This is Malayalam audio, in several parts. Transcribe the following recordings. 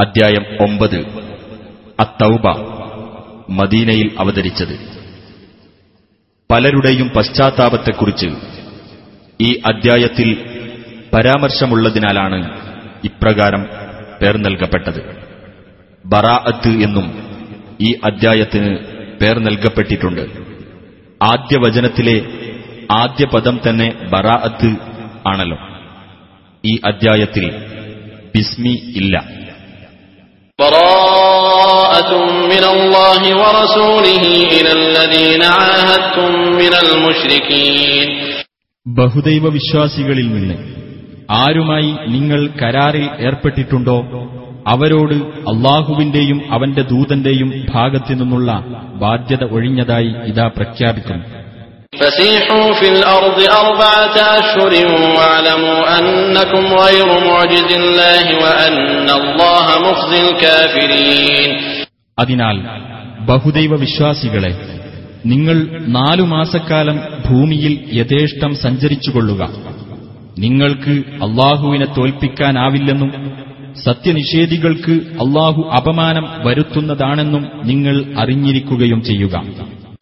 അദ്ധ്യായം ഒമ്പത്. അത്തൗബ മദീനയിൽ അവതരിച്ചത്. പലരുടെയും പശ്ചാത്താപത്തെക്കുറിച്ച് ഈ അദ്ധ്യായത്തിൽ പരാമർശമുള്ളതിനാലാണ് ഇപ്രകാരം പേർ നൽകപ്പെട്ടത്. ബറാഅത്ത് എന്നും ഈ അദ്ധ്യായത്തിന് പേർ നൽകപ്പെട്ടിട്ടുണ്ട്. ആദ്യ വചനത്തിലെ ആദ്യ പദം തന്നെ ബറാഅത്ത് ആണല്ലോ. ഈ അദ്ധ്യായത്തിൽ ബിസ്മി ഇല്ല. براءة من الله ورسوله إلى الذين عاهدتم من المشركين ബഹുദൈവ വിശ്വാസികളിൽ നിന്ന് ആരുമായി നിങ്ങൾ കരാറിൽ ഏർപ്പെട്ടിട്ടുണ്ടോ അവരോട് അള്ളാഹുവിന്റെയും അവന്റെ ദൂതന്റെയും ഭാഗത്തു നിന്നുള്ള ബാധ്യത ഒഴിഞ്ഞതായി ഇതാ പ്രഖ്യാപിക്കുന്നു അതിനാൽ ബഹുദൈവ വിശ്വാസികളെ നിങ്ങൾ നാലു മാസക്കാലം ഭൂമിയിൽ യഥേഷ്ടം സഞ്ചരിച്ചുകൊള്ളുക. നിങ്ങൾക്ക് അള്ളാഹുവിനെ തോൽപ്പിക്കാനാവില്ലെന്നും സത്യനിഷേധികൾക്ക് അള്ളാഹു അപമാനം വരുത്തുന്നതാണെന്നും നിങ്ങൾ അറിഞ്ഞിരിക്കുകയും ചെയ്യുക.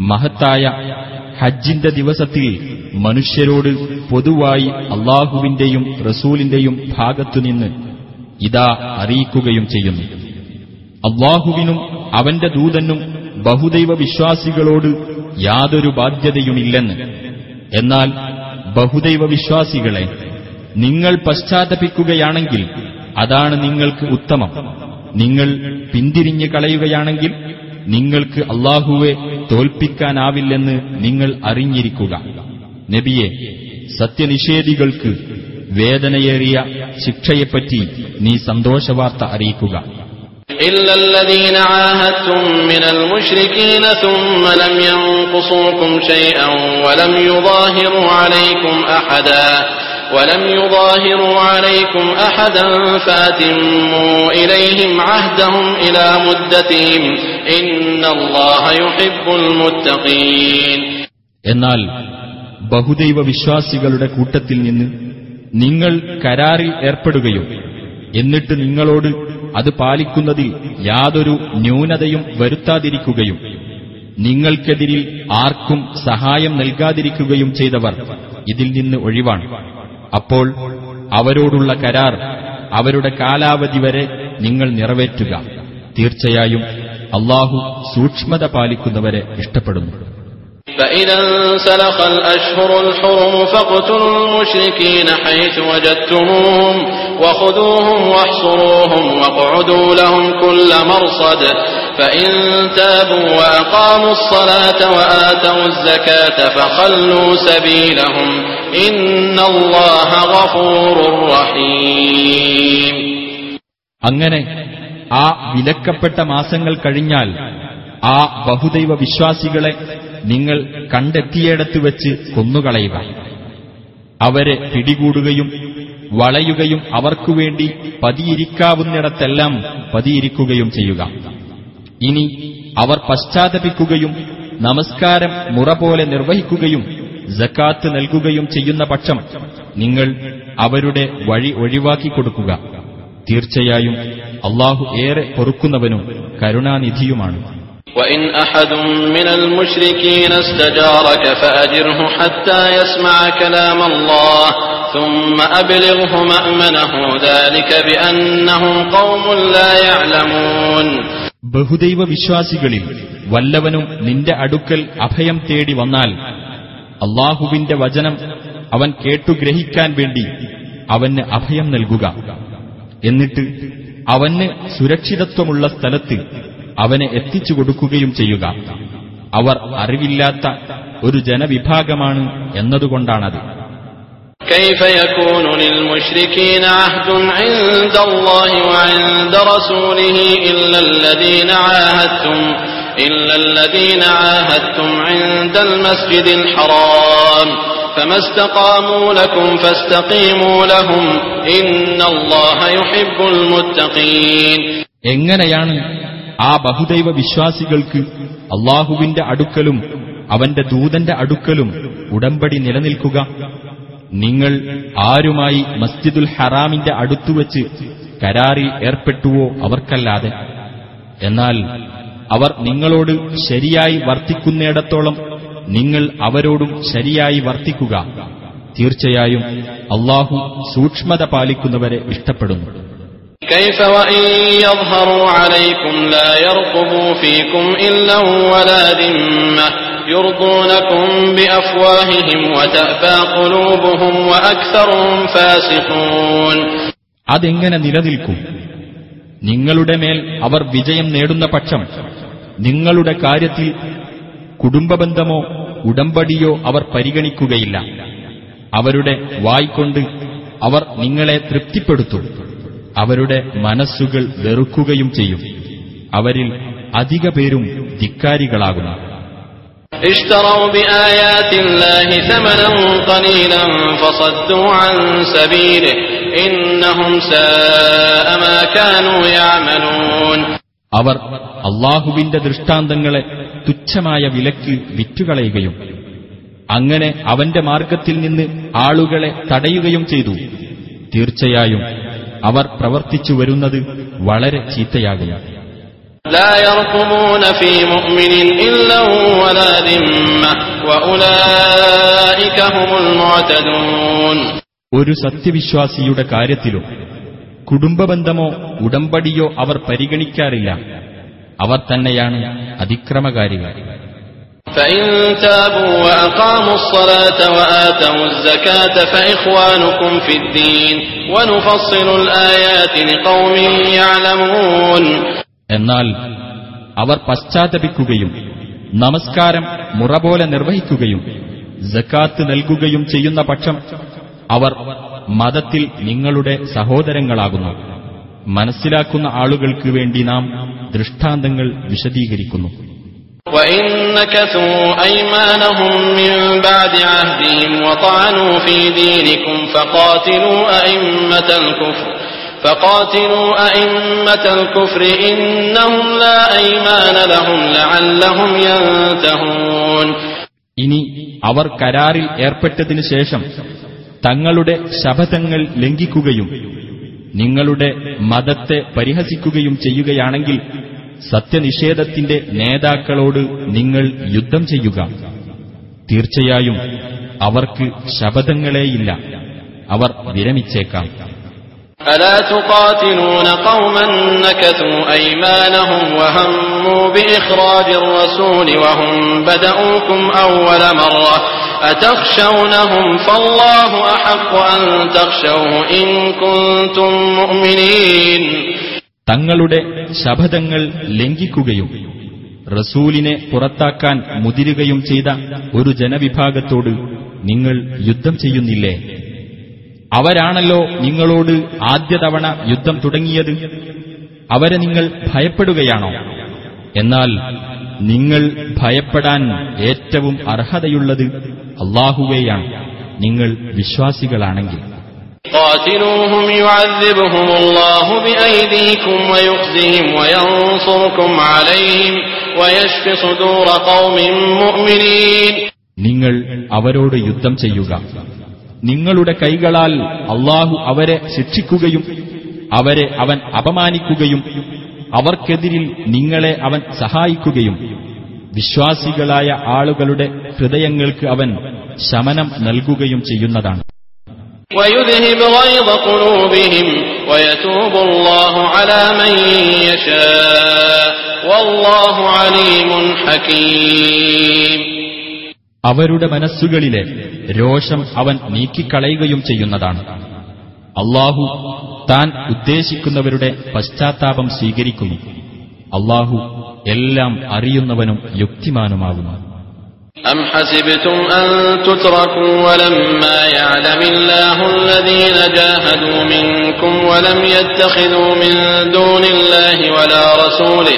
മഹത്തായ ഹജ്ജിന്റെ ദിവസത്തിൽ മനുഷ്യരോട് പൊതുവായി അള്ളാഹുവിന്റെയും റസൂലിന്റെയും ഭാഗത്തുനിന്ന് ഇതാ അറിയിക്കുകയും ചെയ്യുന്നു. അള്ളാഹുവിനും അവന്റെ ദൂതനും ബഹുദൈവ വിശ്വാസികളോട് യാതൊരു ബാധ്യതയുമില്ലെന്ന്. എന്നാൽ ബഹുദൈവ വിശ്വാസികളെ നിങ്ങൾ പശ്ചാത്തപിക്കുകയാണെങ്കിൽ അതാണ് നിങ്ങൾക്ക് ഉത്തമം. നിങ്ങൾ പിന്തിരിഞ്ഞു കളയുകയാണെങ്കിൽ നിങ്ങൾക്ക് അള്ളാഹുവെ തോൽപ്പിക്കാനാവില്ലെന്ന് നിങ്ങൾ അറിഞ്ഞിരിക്കുക നബിയെ സത്യനിഷേധികൾക്ക് വേദനയേറിയ ശിക്ഷയെപ്പറ്റി നീ സന്തോഷവാർത്ത അറിയിക്കുക إلا الذين عاهدتم من المشركين ثم لم ينقصوكم شيئا ولم يظاهروا عليكم أحدا ولم يظاهروا عليكم أحدا فأتموا إليهم عهدهم إلى مدتهم إن الله يحب المتقين എന്നാൽ ബഹുദൈവ വിശ്വാസികളുടെ കൂട്ടത്തിൽ നിന്ന് നിങ്ങൾ കരാറിൽ ഏർപ്പെടുകയോ എന്നിട്ട് നിങ്ങളോട് അത് പാലിക്കുന്നതിൽ യാതൊരു ന്യൂനതയും വരുത്താതിരിക്കുകയും നിങ്ങൾക്കെതിരിൽ ആർക്കും സഹായം നൽകാതിരിക്കുകയും ചെയ്തവർ ഇതിൽ നിന്ന് ഒഴിവാണ് അപ്പോൾ അവരോടുള്ള കരാർ അവരുടെ കാലാവധി വരെ നിങ്ങൾ നിറവേറ്റുക തീർച്ചയായും അള്ളാഹു സൂക്ഷ്മത പാലിക്കുന്നവരെ ഇഷ്ടപ്പെടുന്നു فإذا انسلخ الأشهر الحرم فاقتلوا المشركين حيث وجدتموهم وخذوهم واحصروهم واقعدوا لهم كل مرصد فإن تابوا وأقاموا الصلاة وآتوا الزكاة فخلوا سبيلهم إن الله غفور رحيم അങ്ങനെ ആ വിലക്കപ്പെട്ട മാസങ്ങൾ കഴിഞ്ഞാൽ ആ ബഹുദൈവ വിശ്വാസികളെ നിങ്ങൾ കണ്ടെത്തിയിടത്ത് വെച്ച് കൊന്നുകളയുക അവരെ പിടികൂടുകയും വളയുകയും അവർക്കുവേണ്ടി പതിയിരിക്കാവുന്നിടത്തെല്ലാം പതിയിരിക്കുകയും ചെയ്യുക ഇനി അവർ പശ്ചാത്തപിക്കുകയും നമസ്കാരം മുറ പോലെ നിർവഹിക്കുകയും ജക്കാത്ത് നൽകുകയും ചെയ്യുന്ന പക്ഷം നിങ്ങൾ അവരുടെ വഴി ഒഴിവാക്കി കൊടുക്കുക തീർച്ചയായും അള്ളാഹു ഏറെ പൊറുക്കുന്നവനും കരുണാനിധിയുമാണ് وإن أحد من المشركين استجارك فأجره حتى يسمع كلام الله ثم أبلغه مأمنه ذلك بأنهم قوم لا يعلمون ബഹുദൈവ വിശ്വാസികളിൽ വല്ലവനും നിന്റെ അടുക്കൽ അഭയം തേടി വന്നാൽ അള്ളാഹുവിന്റെ വചനം അവൻ കേട്ടുഗ്രഹിക്കാൻ വേണ്ടി അവന് അഭയം നൽകുക. എന്നിട്ട് അവന് സുരക്ഷിതത്വമുള്ള സ്ഥലത്ത് അവനെ എത്തിച്ചു കൊടുക്കുകയും ചെയ്യുക. അവർ അറിവില്ലാത്ത ഒരു ജനവിഭാഗമാണ് എന്നതുകൊണ്ടാണത്. كيف يكون للمشركين عهد عند الله وعند رسوله إلا الذين عاهدتم إلا الذين عاهدتم عند المسجد الحرام فما استقاموا لكم فاستقيموا لهم إن الله يحب المتقين എങ്ങനെയാണ് ആ ബഹുദൈവ വിശ്വാസികൾക്ക് അള്ളാഹുവിന്റെ അടുക്കലും അവന്റെ ദൂതന്റെ അടുക്കലും ഉടമ്പടി നിലനിൽക്കുക നിങ്ങൾ ആരുമായി മസ്ജിദുൽ ഹറാമിന്റെ അടുത്തുവച്ച് കരാറിൽ ഏർപ്പെട്ടുവോ അവർക്കല്ലാതെ എന്നാൽ അവർ നിങ്ങളോട് ശരിയായി വർത്തിക്കുന്നിടത്തോളം നിങ്ങൾ അവരോടും ശരിയായി വർത്തിക്കുക തീർച്ചയായും അള്ളാഹു സൂക്ഷ്മത പാലിക്കുന്നവരെ ഇഷ്ടപ്പെടുന്നു كيف وإن يظهروا عليكم لا يرقبوا فيكم إلا ولا ذمة يرضونكم بأفواههم وتأبى قلوبهم وأكثرهم فاسقون അതെങ്ങനെ നിലനിൽക്കും നിങ്ങളുടെ മേൽ അവർ വിജയം നേടുന്ന പക്ഷം നിങ്ങളുടെ കാര്യത്തിൽ കുടുംബബന്ധമോ ഉടമ്പടിയോ അവർ പരിഗണിക്കുകയില്ല അവരുടെ വായ്കൊണ്ട് അവർ നിങ്ങളെ തൃപ്തിപ്പെടുത്തും അവരുടെ മനസ്സുകൾ വെറുക്കുകയും ചെയ്യും അവരിൽ അധിക പേരും ധിക്കാരികളാകുന്നു اشتروا بآيات الله ثمنا قليلا فصدوا عن سبيله إنهم ساء ما كانوا يعملون അവർ അള്ളാഹുവിന്റെ ദൃഷ്ടാന്തങ്ങളെ തുച്ഛമായ വിലക്ക് വിറ്റുകളയുകയും അങ്ങനെ അവന്റെ മാർഗത്തിൽ നിന്ന് ആളുകളെ തടയുകയും ചെയ്തു തീർച്ചയായും അവർ പ്രവർത്തിച്ചു വരുന്നത് വളരെ ചീത്തയാകുന്നു لا يرقبون في مؤمن إلا ولا ذمة وأولئك هم المعتدون ഒരു സത്യവിശ്വാസിയുടെ കാര്യത്തിലും കുടുംബബന്ധമോ ഉടമ്പടിയോ അവർ പരിഗണിക്കാറില്ല അവർ തന്നെയാണ് അതിക്രമകാരികൾ فإن എന്നാൽ അവർ പശ്ചാത്തപിക്കുകയും നമസ്കാരം മുറ പോലെ നിർവഹിക്കുകയും ജക്കാത്ത് നൽകുകയും ചെയ്യുന്ന പക്ഷം അവർ മതത്തിൽ നിങ്ങളുടെ സഹോദരങ്ങളാകുന്നു. മനസ്സിലാക്കുന്ന ആളുകൾക്ക് വേണ്ടി നാം ദൃഷ്ടാന്തങ്ങൾ വിശദീകരിക്കുന്നു ും. وإن نكثوا أيمانهم من بعد عهدهم وطعنوا في دينكم فقاتلوا أئمة الكفر فقاتلوا أئمة الكفر إنهم لا أيمان لهم لعلهم ينتهون ഇനി അവർ കരാറിൽ ഏർപ്പെട്ടതിനു ശേഷം തങ്ങളുടെ ശപഥങ്ങൾ ലംഘിക്കുകയും നിങ്ങളുടെ മതത്തെ പരിഹസിക്കുകയും ചെയ്യുകയാണെങ്കിൽ സത്യനിഷേധത്തിന്റെ നേതാക്കളോട് നിങ്ങൾ യുദ്ധം ചെയ്യുക തീർച്ചയായും അവർക്ക് ശപഥങ്ങളേയില്ല അവർ വിരമിച്ചേക്കാം ألا تقاتلون قوما نكثوا أيمانهم وهموا بإخراج الرسول وهم بدؤوكم أول مرة أتخشونهم فالله أحق أن تخشوه إن كنتم مؤمنين തങ്ങളുടെ ശപഥങ്ങൾ ലംഘിക്കുകയും റസൂലിനെ പുറത്താക്കാൻ മുതിരുകയും ചെയ്ത ഒരു ജനവിഭാഗത്തോട് നിങ്ങൾ യുദ്ധം ചെയ്യുന്നില്ലേ അവരാണല്ലോ നിങ്ങളോട് ആദ്യ തവണ യുദ്ധം തുടങ്ങിയത് അവരെ നിങ്ങൾ ഭയപ്പെടുകയാണോ എന്നാൽ നിങ്ങൾ ഭയപ്പെടാൻ ഏറ്റവും അർഹതയുള്ളത് അള്ളാഹുവേയാണ് നിങ്ങൾ വിശ്വാസികളാണെങ്കിൽ قاتلوهم يعذبهم الله بأيديكم ويخزهم وينصركم عليهم ويشف صدور قوم مؤمنين നിങ്ങൾ അവരോട് യുദ്ധം ചെയ്യുക നിങ്ങളുടെ കൈകളാൽ അള്ളാഹു അവരെ ശിക്ഷിക്കുകയും അവരെ അവൻ അപമാനിക്കുകയും അവർക്കെതിരിൽ നിങ്ങളെ അവൻ സഹായിക്കുകയും വിശ്വാസികളായ ആളുകളുടെ ഹൃദയങ്ങൾക്ക് അവൻ ശമനം നൽകുകയും ചെയ്യുന്നതാണ്. ഹകീം. അവരുടെ മനസ്സുകളിലെ രോഷം അവൻ നീക്കിക്കളയുകയും ചെയ്യുന്നതാണ് അള്ളാഹു താൻ ഉദ്ദേശിക്കുന്നവരുടെ പശ്ചാത്താപം സ്വീകരിക്കുന്നു അള്ളാഹു എല്ലാം അറിയുന്നവനും യുക്തിമാനുമാകുന്നു أم حسبتم أن تتركوا ولما يعلم الله الذين جاهدوا منكم ولم يتخذوا من دون الله ولا رسوله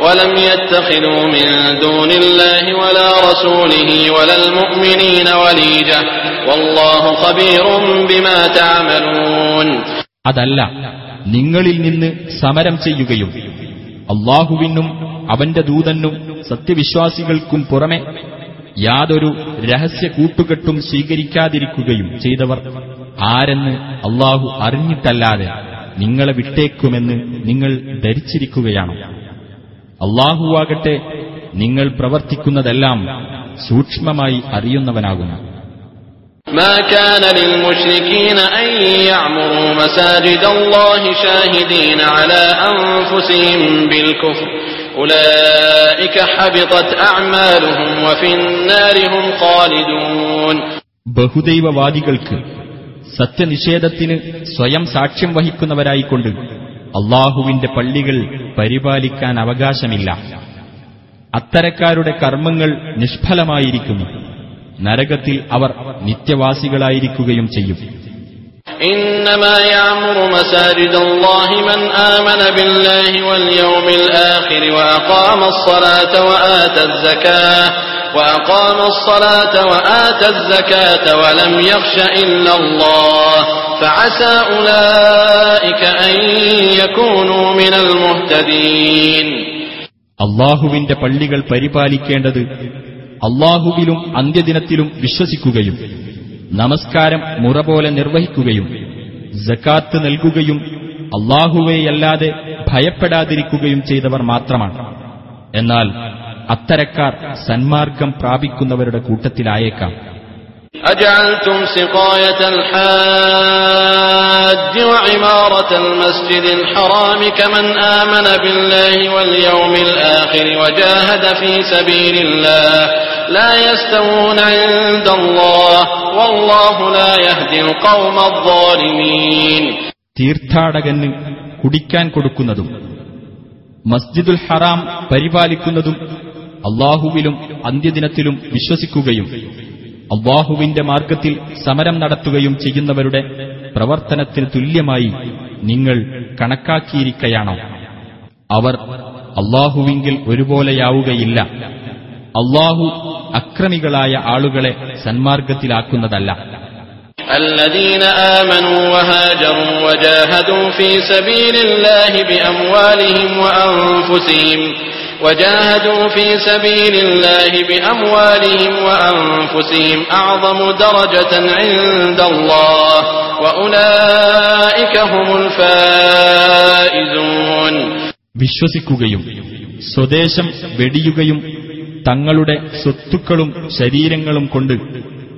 ولم يتخذوا من دون الله ولا رسوله ولا المؤمنين وليجة والله خبير بما تعملون അതല്ല നിങ്ങളിൽ നിന്ന് സമരം ചെയ്യുകയും അള്ളാഹുവിനും അവന്റെ ദൂതനും സത്യവിശ്വാസികൾക്കും പുറമെ യാതൊരു രഹസ്യ കൂട്ടുകെട്ടും സ്വീകരിക്കാതിരിക്കുകയും ചെയ്തവർ ആരെന്ന് അള്ളാഹു അറിഞ്ഞിട്ടല്ലാതെ നിങ്ങളെ വിട്ടേക്കുമെന്ന് നിങ്ങൾ ധരിച്ചിരിക്കുകയാണോ അള്ളാഹുവാകട്ടെ നിങ്ങൾ പ്രവർത്തിക്കുന്നതെല്ലാം സൂക്ഷ്മമായി അറിയുന്നവനാകുന്നു ما كان للمشركين أن يعمروا مساجد الله شاهدين على أنفسهم بالكفر أولئك حبطت أعمالهم وفي النار هم خالدون ബഹുദൈവവാദികൾക്ക് സത്യനിഷേധത്തിന് സ്വയം സാക്ഷ്യം വഹിക്കുന്നവരായിക്കൊണ്ട് അള്ളാഹുവിന്റെ പള്ളികൾ പരിപാലിക്കാൻ അവകാശമില്ല അത്തരക്കാരുടെ കർമ്മങ്ങൾ നിഷ്ഫലമായിരിക്കുന്നു നരകത്തിൽ അവർ നിത്യവാസികളായിരിക്കുകയും ചെയ്യും إنما يعمر مساجد الله من آمن بالله واليوم الآخر وأقام الصلاة وآتى الزكاة وأقام الصلاة وآتى الزكاة ولم يخش إلا الله فعسى أولئك أن يكونوا من المهتدين അള്ളാഹുവിന്റെ പള്ളികൾ പരിപാലിക്കേണ്ടത് അള്ളാഹുവിലും അന്ത്യദിനത്തിലും വിശ്വസിക്കുകയും നമസ്കാരം മുറ പോലെ നിർവഹിക്കുകയും ജക്കാത്ത് നൽകുകയും അള്ളാഹുവെയല്ലാതെ ഭയപ്പെടാതിരിക്കുകയും ചെയ്തവർ മാത്രമാണ് എന്നാൽ അത്തരക്കാർ സന്മാർഗം പ്രാപിക്കുന്നവരുടെ കൂട്ടത്തിലായേക്കാം أجعلتم سقاية الحاج وعمارة المسجد الحرام كمن آمن بالله واليوم الآخر وجاهد في سبيل الله لا يستوون عند الله والله لا يهدي القوم الظالمين തീർത്ഥാടകന് കുടിക്കാൻ കൊടുക്കുന്നതും മസ്ജിദുൽ ഹറാം പരിപാലിക്കുന്നതും അള്ളാഹുവിലും അന്ത്യദിനത്തിലും വിശ്വസിക്കുകയും അള്ളാഹുവിന്റെ മാർഗത്തിൽ സമരം നടത്തുകയും ചെയ്യുന്നവരുടെ പ്രവർത്തനത്തിന് തുല്യമായി നിങ്ങൾ കണക്കാക്കിയിരിക്കയാണോ അവർ അള്ളാഹുവിങ്കിൽ ഒരുപോലെയാവുകയില്ല അള്ളാഹു അക്രമികളായ ആളുകളെ സന്മാർഗത്തിലാക്കുന്നതല്ല الذين آمنوا وهاجروا وجاهدوا في سبيل الله بأموالهم وأنفسهم وجاهدوا في سبيل الله بأموالهم وأنفسهم أعظم درجة عند الله وأولئك هم الفائزون വിശ്വസിക്കുകയും സ്വദേശം വെടിയുകയും തങ്ങളുടെ സ്വത്തുക്കളും ശരീരങ്ങളും കൊണ്ട്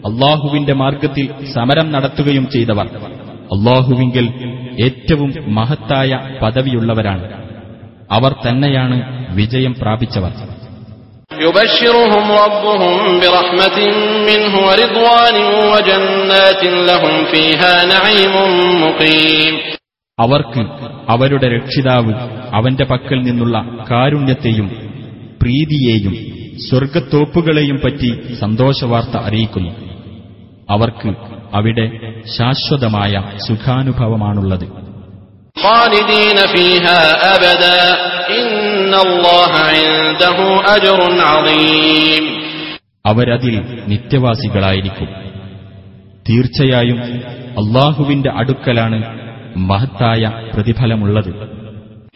അള്ളാഹുവിന്റെ മാർഗത്തിൽ സമരം നടത്തുകയും ചെയ്തവർ അള്ളാഹുവിങ്കിൽ ഏറ്റവും മഹത്തായ പദവിയുള്ളവരാണ് അവർ തന്നെയാണ് വിജയം പ്രാപിച്ചവർ. അവർക്ക് അവരുടെ രക്ഷിതാവ് അവന്റെ പക്കൽ നിന്നുള്ള കാരുണ്യത്തെയും പ്രീതിയെയും സ്വർഗത്തോപ്പുകളെയും പറ്റി സന്തോഷവാർത്ത അറിയിക്കുന്നു. അവർക്ക് അവിടെ ശാശ്വതമായ സുഖാനുഭവമാണുള്ളത്. അവരതിൽ നിത്യവാസികളായിരിക്കും തീർച്ചയായും അള്ളാഹുവിന്റെ അടുക്കലാണ് മഹത്തായ പ്രതിഫലമുള്ളത്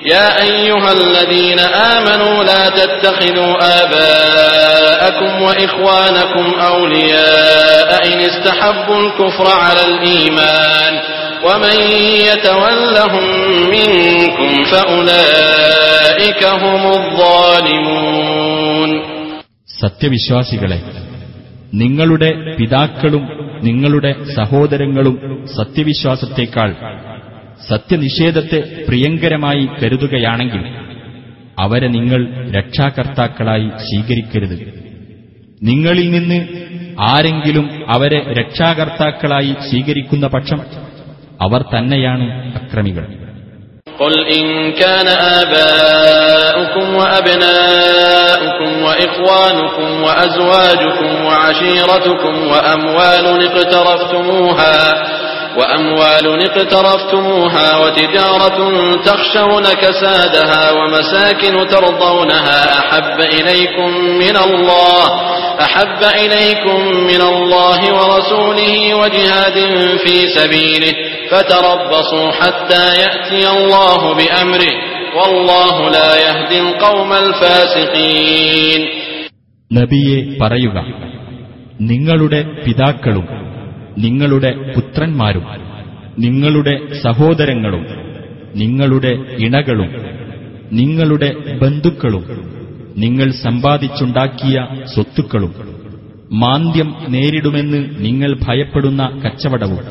يا أيها الذين آمنوا لا تتخذوا آباءكم وإخوانكم أولياء إن استحبوا الكفر على الإيمان ومن يتولهم منكم فأولئك هم الظالمون സത്യവിശ്വാസികളെ നിങ്ങളുടെ പിതാക്കളും നിങ്ങളുടെ സഹോദരങ്ങളും സത്യവിശ്വാസത്തേക്കാൾ സത്യനിഷേധത്തെ പ്രിയങ്കരമായി കരുതുകയാണെങ്കിൽ അവരെ നിങ്ങൾ രക്ഷാകർത്താക്കളായി സ്വീകരിക്കരുത് നിങ്ങളിൽ നിന്ന് ആരെങ്കിലും അവരെ രക്ഷാകർത്താക്കളായി സ്വീകരിക്കുന്ന പക്ഷം അവർ തന്നെയാണ് അക്രമികൾ قل إن كان آباؤكم وأبناؤكم وإخوانكم وأزواجكم وعشيرتكم وأموال اقترفتموها وأموال اقترفتموها وتجارة تخشون كسادها ومساكن ترضونها أحب إليكم من الله أحب إليكم من الله ورسوله وجهاد في سبيله فتربصوا حتى يأتي الله بأمره والله لا يهدي القوم الفاسقين നബിയെ പറയുക നിങ്ങളുടെ പിതാക്കളും നിങ്ങളുടെ പുത്രന്മാരും നിങ്ങളുടെ സഹോദരങ്ങളും നിങ്ങളുടെ ഇണകളും നിങ്ങളുടെ ബന്ധുക്കളും നിങ്ങൾ സമ്പാദിച്ചുണ്ടാക്കിയ സ്വത്തുക്കളും മാന്ദ്യം നേരിടുമെന്ന് നിങ്ങൾ ഭയപ്പെടുന്ന കച്ചവടവും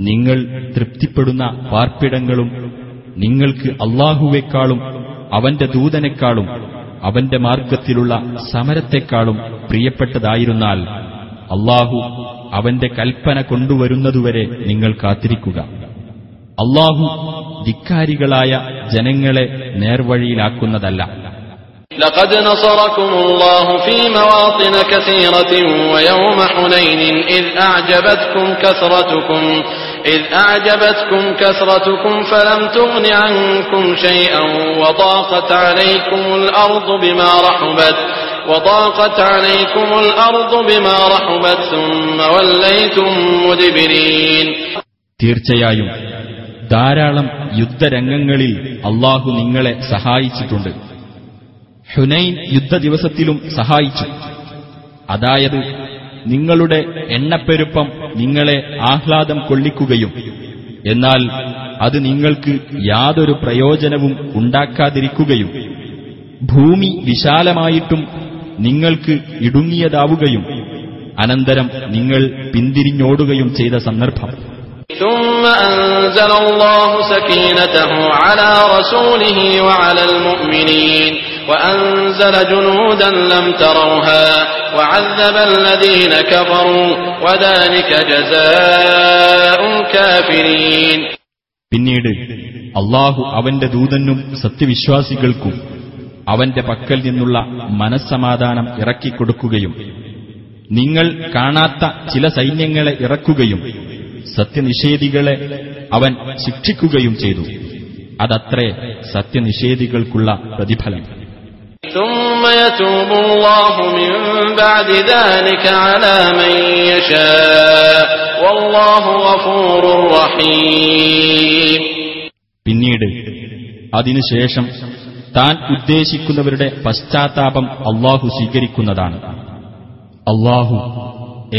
നിങ്ങൾ തൃപ്തിപ്പെടുന്ന പാർപ്പിടങ്ങളും നിങ്ങൾക്ക് അള്ളാഹുവേക്കാളും അവന്റെ ദൂതനേക്കാളും അവന്റെ മാർഗത്തിലുള്ള സമരത്തെക്കാളും പ്രിയപ്പെട്ടതായിരുന്നാൽ അള്ളാഹു അവന്റെ കൽപ്പന കൊണ്ടുവരുന്നതുവരെ നിങ്ങൾ കാത്തിരിക്കുക. അള്ളാഹു ധിക്കാരികളായ ജനങ്ങളെ നേർവഴിയിലാക്കുന്നതല്ല. لقد نصركم الله في مواطن كثيرة ويوم حنين إذ أعجبتكم كثرتكم إذ أعجبتكم كثرتكم فلم تغن عنكم شيئا وضاقت عليكم الأرض بما رحبت وضاقت عليكم الأرض بما رحبت ثم وليتم مدبرين തീർച്ചയായും ധാരാളം യുദ്ധരംഗങ്ങളിൽ അള്ളാഹു നിങ്ങളെ സഹായിച്ചിട്ടുണ്ട് ഹുനൈൻ യുദ്ധദിവസത്തിലും സഹായിച്ചു അതായത് നിങ്ങളുടെ എണ്ണപ്പെരുപ്പം നിങ്ങളെ ആഹ്ലാദം കൊള്ളിക്കുകയും എന്നാൽ അത് നിങ്ങൾക്ക് യാതൊരു പ്രയോജനവും ഉണ്ടാക്കാതിരിക്കുകയും ഭൂമി വിശാലമായിട്ടും നിങ്ങൾക്ക് ഇടുങ്ങിയതാവുകയും അനന്തരം നിങ്ങൾ പിന്തിരിഞ്ഞോടുകയും ചെയ്ത സന്ദർഭം ثم أنزل الله سكينته على رسوله وعلى المؤمنين وأنزل جنودا لم تروها وعذب الذين كفروا وذلك جزاء الكافرين പിന്നീട് അള്ളാഹു അവന്റെ ദൂതനും സത്യവിശ്വാസികൾക്കും അവന്റെ പക്കൽ നിന്നുള്ള മനസ്സമാധാനം ഇറക്കിക്കൊടുക്കുകയും നിങ്ങൾ കാണാത്ത ചില സൈന്യങ്ങളെ ഇറക്കുകയും സത്യനിഷേധികളെ അവൻ ശിക്ഷിക്കുകയും ചെയ്തു അതത്രേ സത്യനിഷേധികൾക്കുള്ള പ്രതിഫലം ثم يتوب الله من بعد ذلك على من يشاء والله غفور رحيم പിന്നീട് അതിനുശേഷം താൻ ഉദ്ദേശിക്കുന്നവരുടെ പശ്ചാത്താപം അള്ളാഹു സ്വീകരിക്കുന്നതാണ് അള്ളാഹു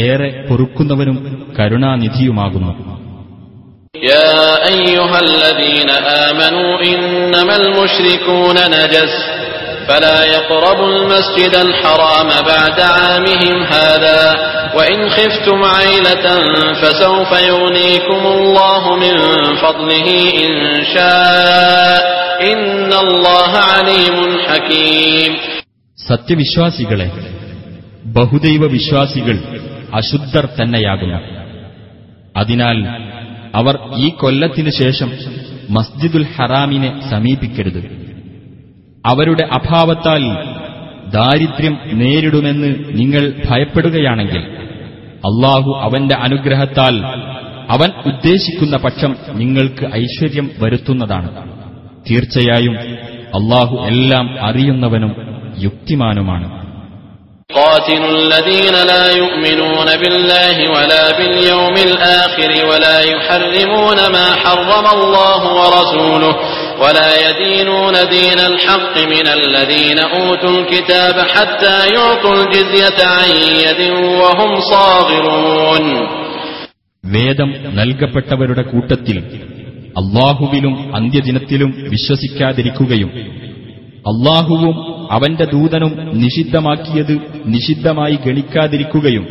ഏറെ പൊറുക്കുന്നവനും കരുണാനിധിയുമാകുന്നു يا أيها الذين آمنوا إنما المشركون نجس فلا يقربوا المسجد الحرام بعد عامهم هذا وإن خفتم عيلة فسوف يغنيكم الله من فضله إن شاء إن الله عليم حكيم സത്യവിശ്വാസികളെ ബഹുദൈവ വിശ്വാസികൾ അശുദ്ധർ തന്നെയാകുന്നു അതിനാൽ അവർ ഈ കൊല്ലത്തിനു ശേഷം മസ്ജിദുൽ ഹറാമിനെ സമീപിക്കരുത് അവരുടെ അഭാവത്താൽ ദാരിദ്ര്യം നേരിടുമെന്ന് നിങ്ങൾ ഭയപ്പെടുകയാണെങ്കിൽ അള്ളാഹു അവന്റെ അനുഗ്രഹത്താൽ അവൻ ഉദ്ദേശിക്കുന്ന പക്ഷം നിങ്ങൾക്ക് ഐശ്വര്യം വരുത്തുന്നതാണ്. തീർച്ചയായും അള്ളാഹു എല്ലാം അറിയുന്നവനും യുക്തിമാനുമാണ്. قاتلوا الذين لا يؤمنون بالله ولا باليوم الآخر ولا يحرمون ما حرم الله ورسوله ولا يدينون دين الحق من الذين أوتوا الكتاب حتى يعطوا الجزية عن يد وهم صاغرون വേദം നൽകപ്പെട്ടവരുടെ കൂട്ടത്തിൽ അള്ളാഹുവിലും അന്ത്യദിനത്തിലും വിശ്വസിക്കാതിരിക്കുകയും അള്ളാഹുവും അവന്റെ ദൂതനും നിഷിദ്ധമാക്കിയത് നിഷിദ്ധമായി ഗണിക്കാതിരിക്കുകയും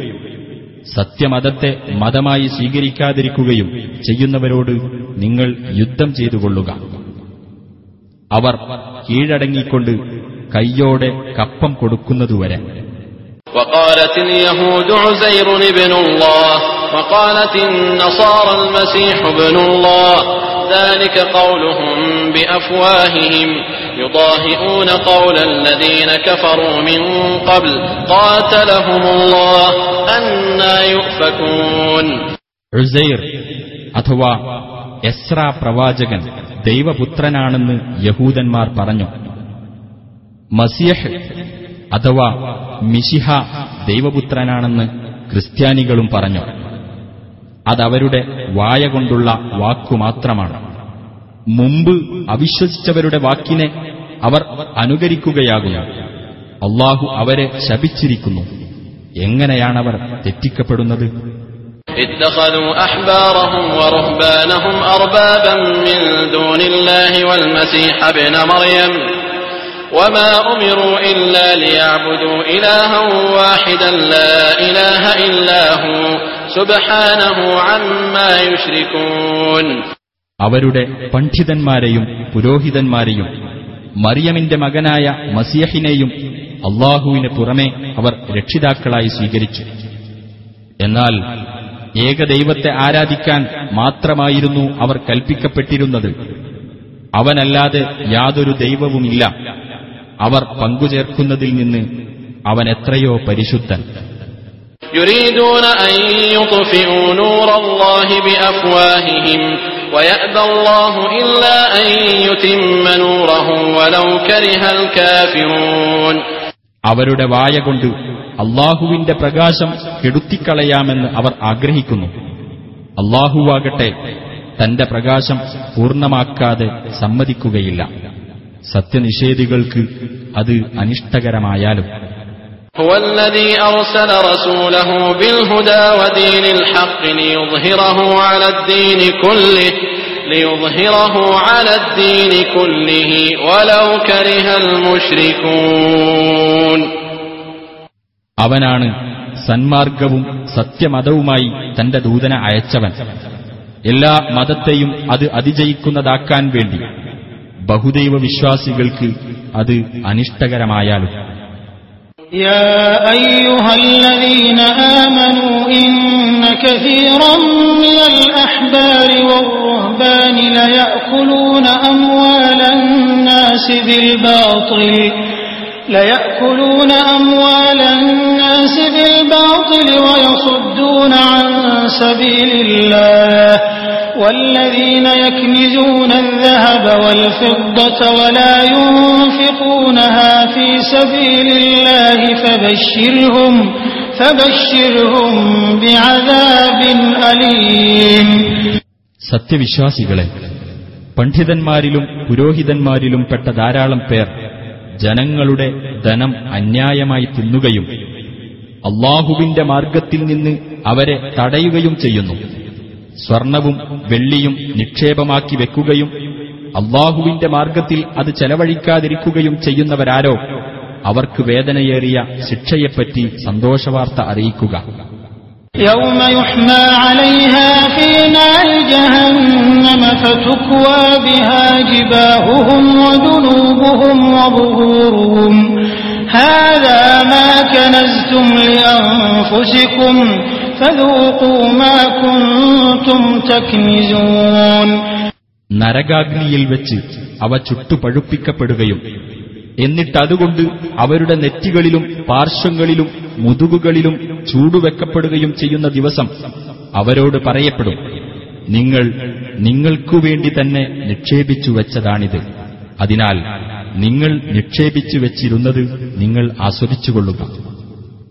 സത്യമതത്തെ മതമായി സ്വീകരിക്കാതിരിക്കുകയും ചെയ്യുന്നവരോട് നിങ്ങൾ യുദ്ധം ചെയ്തുകൊള്ളുക അവർ കീഴടങ്ങിക്കൊണ്ട് കയ്യോടെ കപ്പം കൊടുക്കുന്നതുവരെ وقالت اليهود عزير ابن الله وقالت النصارى المسيح ابن الله ذلك قولهم بأفواههم يضاهئون قول الذين كفروا من قبل قاتلهم الله أنا يؤفكون ഉസൈർ അഥവാ എസ്ര പ്രവാചകൻ ദൈവപുത്രനാണെന്ന് യഹൂദന്മാർ പറഞ്ഞു മസിയഹ് അഥവാ മിഷിഹ ദൈവപുത്രനാണെന്ന് ക്രിസ്ത്യാനികളും പറഞ്ഞു അതവരുടെ വായ കൊണ്ടുള്ള വാക്കുമാത്രമാണ് മുമ്പ് അവിശ്വസിച്ചവരുടെ വാക്കിനെ അവർ അനുകരിക്കുകയാകുന്നു അള്ളാഹു അവരെ ശപിച്ചിരിക്കുന്നു എങ്ങനെയാണവർ തെറ്റിക്കപ്പെടുന്നത് اتخذوا أحبارهم ورهبانهم أربابا من دون الله والمسيح ابن مريم وما أمروا إلا ليعبدوا إلها واحدا لا إله إلا هو سبحانه عما يشركون അവരുടെ പണ്ഡിതന്മാരെയും പുരോഹിതന്മാരെയും മറിയമിന്റെ മകനായ മസിയഹിനെയും അള്ളാഹുവിന് പുറമെ അവർ രക്ഷിതാക്കളായി സ്വീകരിച്ചു എന്നാൽ ഏകദൈവത്തെ ആരാധിക്കാൻ മാത്രമായിരുന്നു അവർ കൽപ്പിക്കപ്പെട്ടിരുന്നത് അവനല്ലാതെ യാതൊരു ദൈവവുമില്ല അവർ പങ്കുചേർക്കുന്നതിൽ നിന്ന് അവൻ എത്രയോ പരിശുദ്ധൻ يريدون أن يطفئوا نور الله بأفواههم ويأبى الله إلا أن يتم نوره ولو كره الكافرون അവരുടെ വായ കൊണ്ട് അള്ളാഹുവിന്റെ പ്രകാശം കെടുത്തിക്കളയാമെന്ന് അവർ ആഗ്രഹിക്കുന്നു അള്ളാഹുവാകട്ടെ തന്റെ പ്രകാശം പൂർണ്ണമാക്കാതെ സമ്മതിക്കുകയില്ല സത്യനിഷേധികൾക്ക് അത് അനിഷ്ടകരമായാലും هو الذي أرسل رسوله بالهدى ودين الحق ليظهره على الدين كله ليظهره على الدين كله ولو كره المشركون അവനാണ് സന്മാർഗവും സത്യമതവുമായി തന്റെ ദൂതന അയച്ചവൻ എല്ലാ മതത്തെയും അത് അതിജയിക്കുന്നതാക്കാൻ വേണ്ടി ബഹുദൈവ വിശ്വാസികൾക്ക് അത് അനിഷ്ടകരമായാലും يا أيها الذين آمنوا إن كثيرا من الأحبار والرهبان ليأكلون أموال الناس بالباطل ليأكلون أموال الناس بالباطل ويصدون عن سبيل الله والذين يكنزون الذهب والفضة ولا ينفقونها في سبيل الله فبشرهم فبشرهم بعذاب أليم സത്യവിശ്വാസികളെ പണ്ഡിതന്മാരിലും പുരോഹിതന്മാരിലും പെട്ട ധാരാളം പേർ ജനങ്ങളുടെ ധനം അന്യായമായി തിന്നുകയും അള്ളാഹുവിന്റെ മാർഗത്തിൽ നിന്ന് അവരെ തടയുകയും ചെയ്യുന്നു സ്വർണവും വെള്ളിയും നിക്ഷേപമാക്കി വെക്കുകയും അള്ളാഹുവിന്റെ മാർഗത്തിൽ അത് ചെലവഴിക്കാതിരിക്കുകയും ചെയ്യുന്നവരാരോ? അവർക്ക് വേദനയേറിയ ശിക്ഷയെപ്പറ്റി സന്തോഷവാർത്ത അറിയിക്കുക ും. നരകാഗ്നിയിൽ വെച്ച് അവ ചുട്ടുപഴുപ്പിക്കപ്പെടുകയും എന്നിട്ടതുകൊണ്ട് അവരുടെ നെറ്റികളിലും പാർശ്വങ്ങളിലും മുതുകുകളിലും ചൂടുവെക്കപ്പെടുകയും ചെയ്യുന്ന ദിവസം അവരോട് പറയപ്പെടും നിങ്ങൾ നിങ്ങൾക്കു വേണ്ടി തന്നെ നിക്ഷേപിച്ചു വെച്ചതാണിത്. അതിനാൽ നിങ്ങൾ നിക്ഷേപിച്ചു വെച്ചിരുന്നത് നിങ്ങൾ ആസ്വദിച്ചുകൊള്ളുന്നു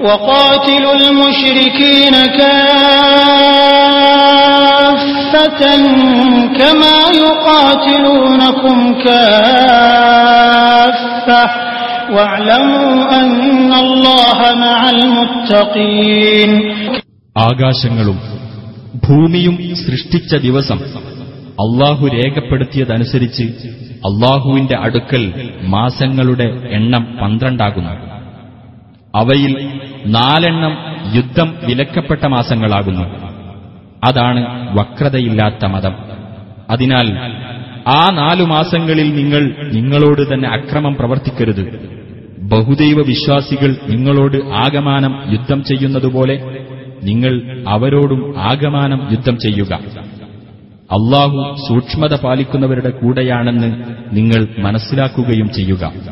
وقاتلوا المشركين كافة كما يقاتلونكم كافة واعلموا أن الله مع المتقين ആകാശങ്ങളും ഭൂമിയും സൃഷ്ടിച്ച ദിവസം അള്ളാഹു രേഖപ്പെടുത്തിയതനുസരിച്ച് അള്ളാഹുവിന്റെ അടുക്കൽ മാസങ്ങളുടെ എണ്ണം പന്ത്രണ്ടാകുന്നു അവയിൽ നാലെണ്ണം യുദ്ധം വിലക്കപ്പെട്ട മാസങ്ങളാകുന്നു. അതാണ് വക്രതയില്ലാത്ത മതം. അതിനാൽ ആ നാലു മാസങ്ങളിൽ നിങ്ങൾ നിങ്ങളോട് തന്നെ അക്രമം പ്രവർത്തിക്കരുത്. ബഹുദൈവ വിശ്വാസികൾ നിങ്ങളോട് ആഗമാനം യുദ്ധം ചെയ്യുന്നതുപോലെ നിങ്ങൾ അവരോടും ആഗമാനം യുദ്ധം ചെയ്യുക. അള്ളാഹു സൂക്ഷ്മത പാലിക്കുന്നവരുടെ കൂടെയാണെന്ന് നിങ്ങൾ മനസ്സിലാക്കുകയും ചെയ്യുക.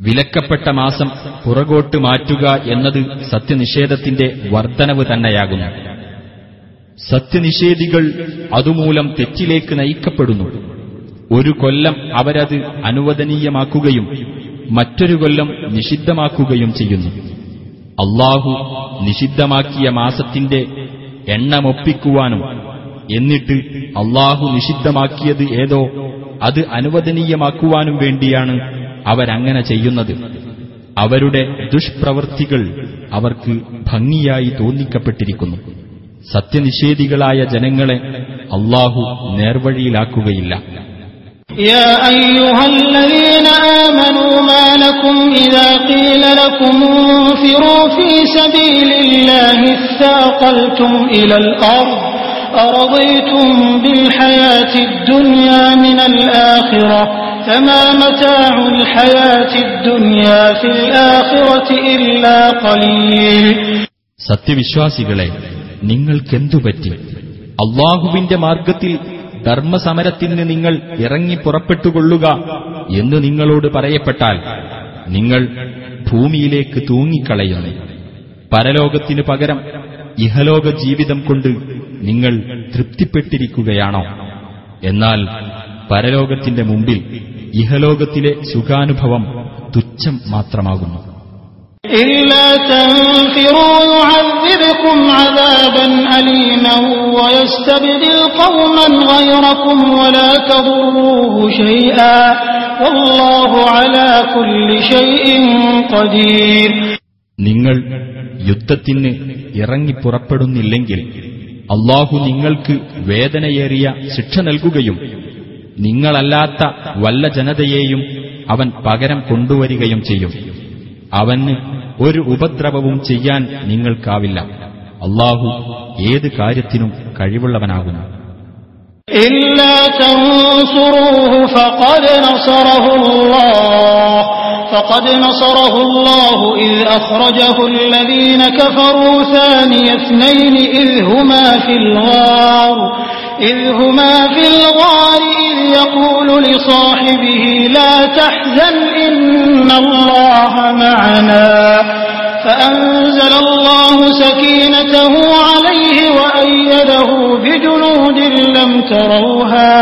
വിലക്കപ്പെട്ട മാസം പുറകോട്ട് മാറ്റുക എന്നത് സത്യനിഷേധത്തിന്റെ വർധനവ് തന്നെയാകുന്നു. സത്യനിഷേധികൾ അതുമൂലം തെറ്റിലേക്ക് നയിക്കപ്പെടുന്നു. ഒരു കൊല്ലം അവരത് അനുവദനീയമാക്കുകയും മറ്റൊരു കൊല്ലം നിഷിദ്ധമാക്കുകയും ചെയ്യുന്നു. അള്ളാഹു നിഷിദ്ധമാക്കിയ മാസത്തിന്റെ എണ്ണമൊപ്പിക്കുവാനും എന്നിട്ട് അള്ളാഹു നിഷിദ്ധമാക്കിയത് ഏതോ അത് അനുവദനീയമാക്കുവാനും വേണ്ടിയാണ് അവരങ്ങനെ ചെയ്യുന്നത് അവരുടെ ദുഷ്പ്രവൃത്തികൾ അവർക്ക് ഭംഗിയായി തോന്നിക്കപ്പെട്ടിരിക്കുന്നു സത്യനിഷേധികളായ ജനങ്ങളെ അള്ളാഹു നേർവഴിയിലാക്കുകയില്ല يا أيها الذين آمنوا ما لكم إذا قيل لكم انفروا في سبيل الله اثاقلتم إلى الأرض أرضيتم بالحياة الدنيا من الآخرة فما متاع الحياة الدنيا في الآخرة إلا قليل സത്യവിശ്വാസികളെ നിങ്ങൾക്കെന്തുപറ്റി അള്ളാഹുവിന്റെ മാർഗത്തിൽ ധർമ്മസമരത്തിന് നിങ്ങൾ ഇറങ്ങി പുറപ്പെട്ടുകൊള്ളുക എന്ന് നിങ്ങളോട് പറയപ്പെട്ടാൽ നിങ്ങൾ ഭൂമിയിലേക്ക് തൂങ്ങിക്കളയുന്നു പരലോകത്തിനു പകരം ഇഹലോക ജീവിതം കൊണ്ട് നിങ്ങൾ തൃപ്തിപ്പെട്ടിരിക്കുകയാണോ? എന്നാൽ പരലോകത്തിന്റെ മുമ്പിൽ ഇഹലോകത്തിലെ സുഖാനുഭവം തുച്ഛം മാത്രമാകുന്നു. നിങ്ങൾ യുദ്ധത്തിന് ഇറങ്ങിപ്പുറപ്പെടുന്നില്ലെങ്കിൽ അള്ളാഹു നിങ്ങൾക്ക് വേദനയേറിയ ശിക്ഷ നൽകുകയും നിങ്ങളല്ലാത്ത വല്ല ജനതയെയും അവൻ പകരം കൊണ്ടുവരികയും ചെയ്യും. അവന് ഒരു ഉപദ്രവവും ചെയ്യാൻ നിങ്ങൾക്കാവില്ല. അള്ളാഹു ഏത് കാര്യത്തിനും കഴിവുള്ളവനാകുന്നു. إلا تنصروه فقد نصره الله. فقد نصره الله إذ أخرجه الذين كفروا ثاني اثنين إذ هما في الغار. إذ هما في الغار إذ يقول لصاحبه لا تحزن إن الله معنا. فأنزل الله سكينته عليه وأيده بجنود لم تروها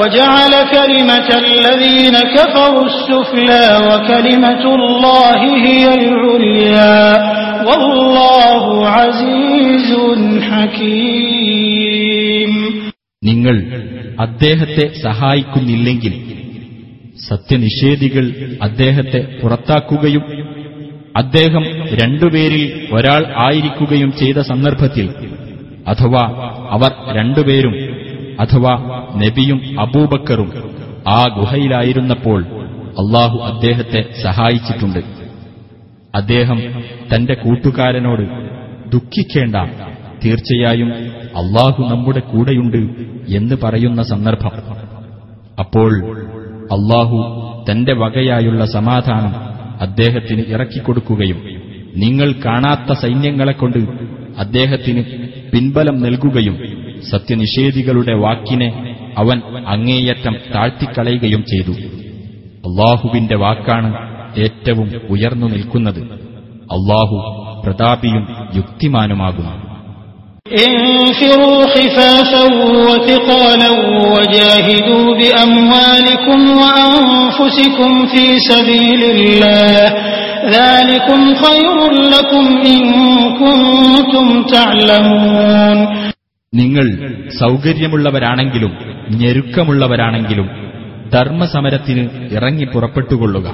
وجعل كلمة الذين كفروا السفلى وكلمة الله هي العليا والله عزيز حكيم നിങ്ങൾ അദ്ദേഹത്തെ സഹായിക്കുന്നില്ലെങ്കിൽ സത്യനിഷേധികൾ അദ്ദേഹത്തെ പുറത്താക്കുകയും അദ്ദേഹം രണ്ടുപേരിൽ ഒരാൾ ആയിരിക്കുകയും ചെയ്ത സന്ദർഭത്തിൽ അഥവാ അവർ രണ്ടുപേരും അഥവാ നബിയും അബൂബക്കറും ആ ഗുഹയിലായിരുന്നപ്പോൾ അള്ളാഹു അദ്ദേഹത്തെ സഹായിച്ചിട്ടുണ്ട്. അദ്ദേഹം തന്റെ കൂട്ടുകാരനോട് ദുഃഖിക്കേണ്ട തീർച്ചയായും അള്ളാഹു നമ്മുടെ കൂടെയുണ്ട് എന്ന് പറയുന്ന സന്ദർഭം. അപ്പോൾ അള്ളാഹു തന്റെ വകയായുള്ള സമാധാനം അദ്ദേഹത്തിന് ഇറക്കിക്കൊടുക്കുകയും നിങ്ങൾ കാണാത്ത സൈന്യങ്ങളെക്കൊണ്ട് അദ്ദേഹത്തിന് പിൻബലം നൽകുകയും സത്യനിഷേധികളുടെ വാക്കിനെ അവൻ അങ്ങേയറ്റം താഴ്ത്തിക്കളയുകയും ചെയ്തു. അള്ളാഹുവിന്റെ വാക്കാണ് ഏറ്റവും ഉയർന്നു നിൽക്കുന്നത്. അള്ളാഹു പ്രതാപിയും യുക്തിമാനുമാകുന്നു. انفروا خفافا وثقالا وجاهدوا بأموالكم وأنفسكم في سبيل الله ذلكم خير لكم إن كنتم تعلمون നിങ്ങൾ സൗകര്യമുള്ളവരാണെങ്കിലും ഞെരുക്കമുള്ളവരാണെങ്കിലും ധർമ്മസമരത്തിന് ഇറങ്ങി പുറപ്പെട്ടുകൊള്ളുക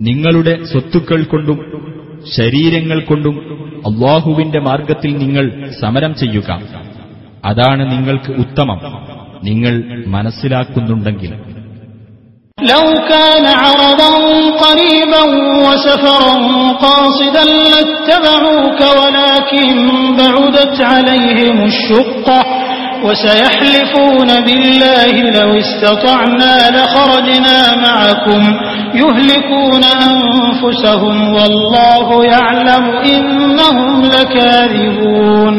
നിങ്ങളുടെ സ്വത്തുക്കൾ കൊണ്ടും ശരീരങ്ങൾ കൊണ്ടും അള്ളാഹുവിന്റെ മാർഗത്തിൽ നിങ്ങൾ സമരം ചെയ്യുക അതാണ് നിങ്ങൾക്ക് ഉത്തമം നിങ്ങൾ മനസ്സിലാക്കുന്നുണ്ടെങ്കിൽ لو كان عرضا قريبا وسفرا قاصدا لاتبعوك ولكن بعدت عليهم الشقة وسيحلفون بالله لو استطعنا لخرجنا معكم يهلكون أنفسهم والله يعلم إنهم لكاذبون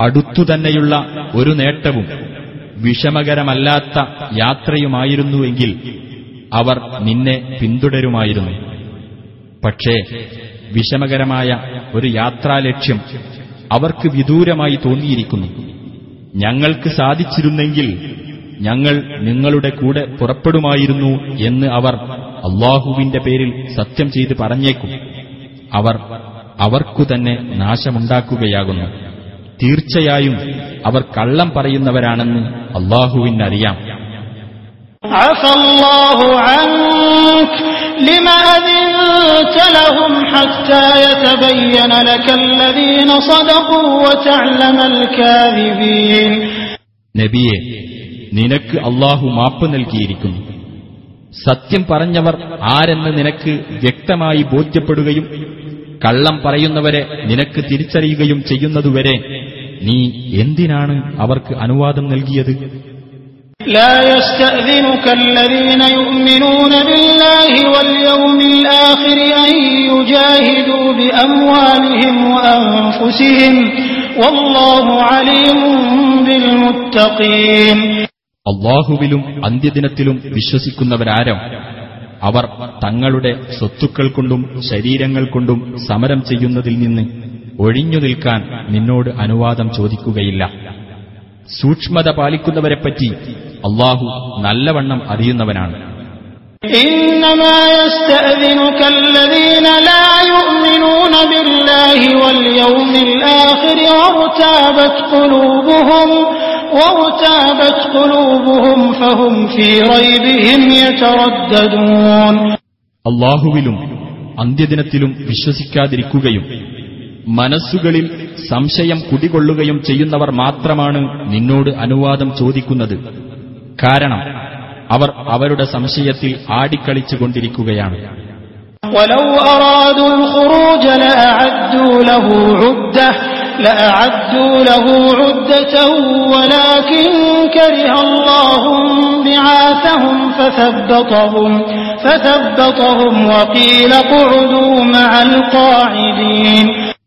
അടുത്തുതന്നെയുള്ള ഒരു നേട്ടവും വിഷമകരമല്ലാത്ത യാത്രയുമായിരുന്നുവെങ്കിൽ അവർ നിന്നെ പിന്തുടരുമായിരുന്നു പക്ഷേ വിഷമകരമായ ഒരു യാത്രാലക്ഷ്യം അവർക്ക് വിദൂരമായി തോന്നിയിരിക്കുന്നു ഞങ്ങൾക്ക് സാധിച്ചിരുന്നെങ്കിൽ ഞങ്ങൾ നിങ്ങളുടെ കൂടെ പുറപ്പെടുമായിരുന്നു എന്ന് അവർ അള്ളാഹുവിന്റെ പേരിൽ സത്യം ചെയ്ത് പറഞ്ഞേക്കും. അവർ അവർക്കു തന്നെ നാശമുണ്ടാക്കുകയാകുന്നു. തീർച്ചയായും അവർ കള്ളം പറയുന്നവരാണെന്ന് അള്ളാഹുവിനറിയാം. عفى الله عنك لما أذنت لهم حتى يتبين لك الذين صدقوا وتعلم الكاذبين നബിയെ നിനക്ക് അള്ളാഹു മാപ്പ് നൽകിയിരിക്കുന്നു സത്യം പറഞ്ഞവർ ആരെന്ന് നിനക്ക് വ്യക്തമായി ബോധ്യപ്പെടുകയും കള്ളം പറയുന്നവരെ നിനക്ക് തിരിച്ചറിയുകയും ചെയ്യുന്നതുവരെ നീ എന്തിനാണ് അവർക്ക് അനുവാദം നൽകിയത് لا يستأذنك الذين يؤمنون بالله واليوم الآخر أن يجاهدوا بأموالهم وأنفسهم والله عليم بالمتقين അള്ളാഹുവിലും അന്ത്യദിനത്തിലും വിശ്വസിക്കുന്നവരാരം അവർ തങ്ങളുടെ സ്വത്തുക്കൾ കൊണ്ടും ശരീരങ്ങൾ കൊണ്ടും സമരം ചെയ്യുന്നതിൽ നിന്ന് ഒഴിഞ്ഞു നിൽക്കാൻ നിന്നോട് അനുവാദം ചോദിക്കുകയില്ല സൂക്ഷ്മത പാലിക്കുന്നവരെപ്പറ്റി അള്ളാഹു നല്ലവണ്ണം അറിയുന്നവനാണ്. അള്ളാഹുവിലും അന്ത്യദിനത്തിലും വിശ്വസിക്കാതിരിക്കുകയും മനസ്സുകളിൽ സംശയം കുടികൊള്ളുകയും ചെയ്യുന്നവർ മാത്രമാണ് നിന്നോട് അനുവാദം ചോദിക്കുന്നത്. കാരണം അവർ അവരുടെ സംശയത്തിൽ ആടിക്കളിച്ചുകൊണ്ടിരിക്കുകയാണ്.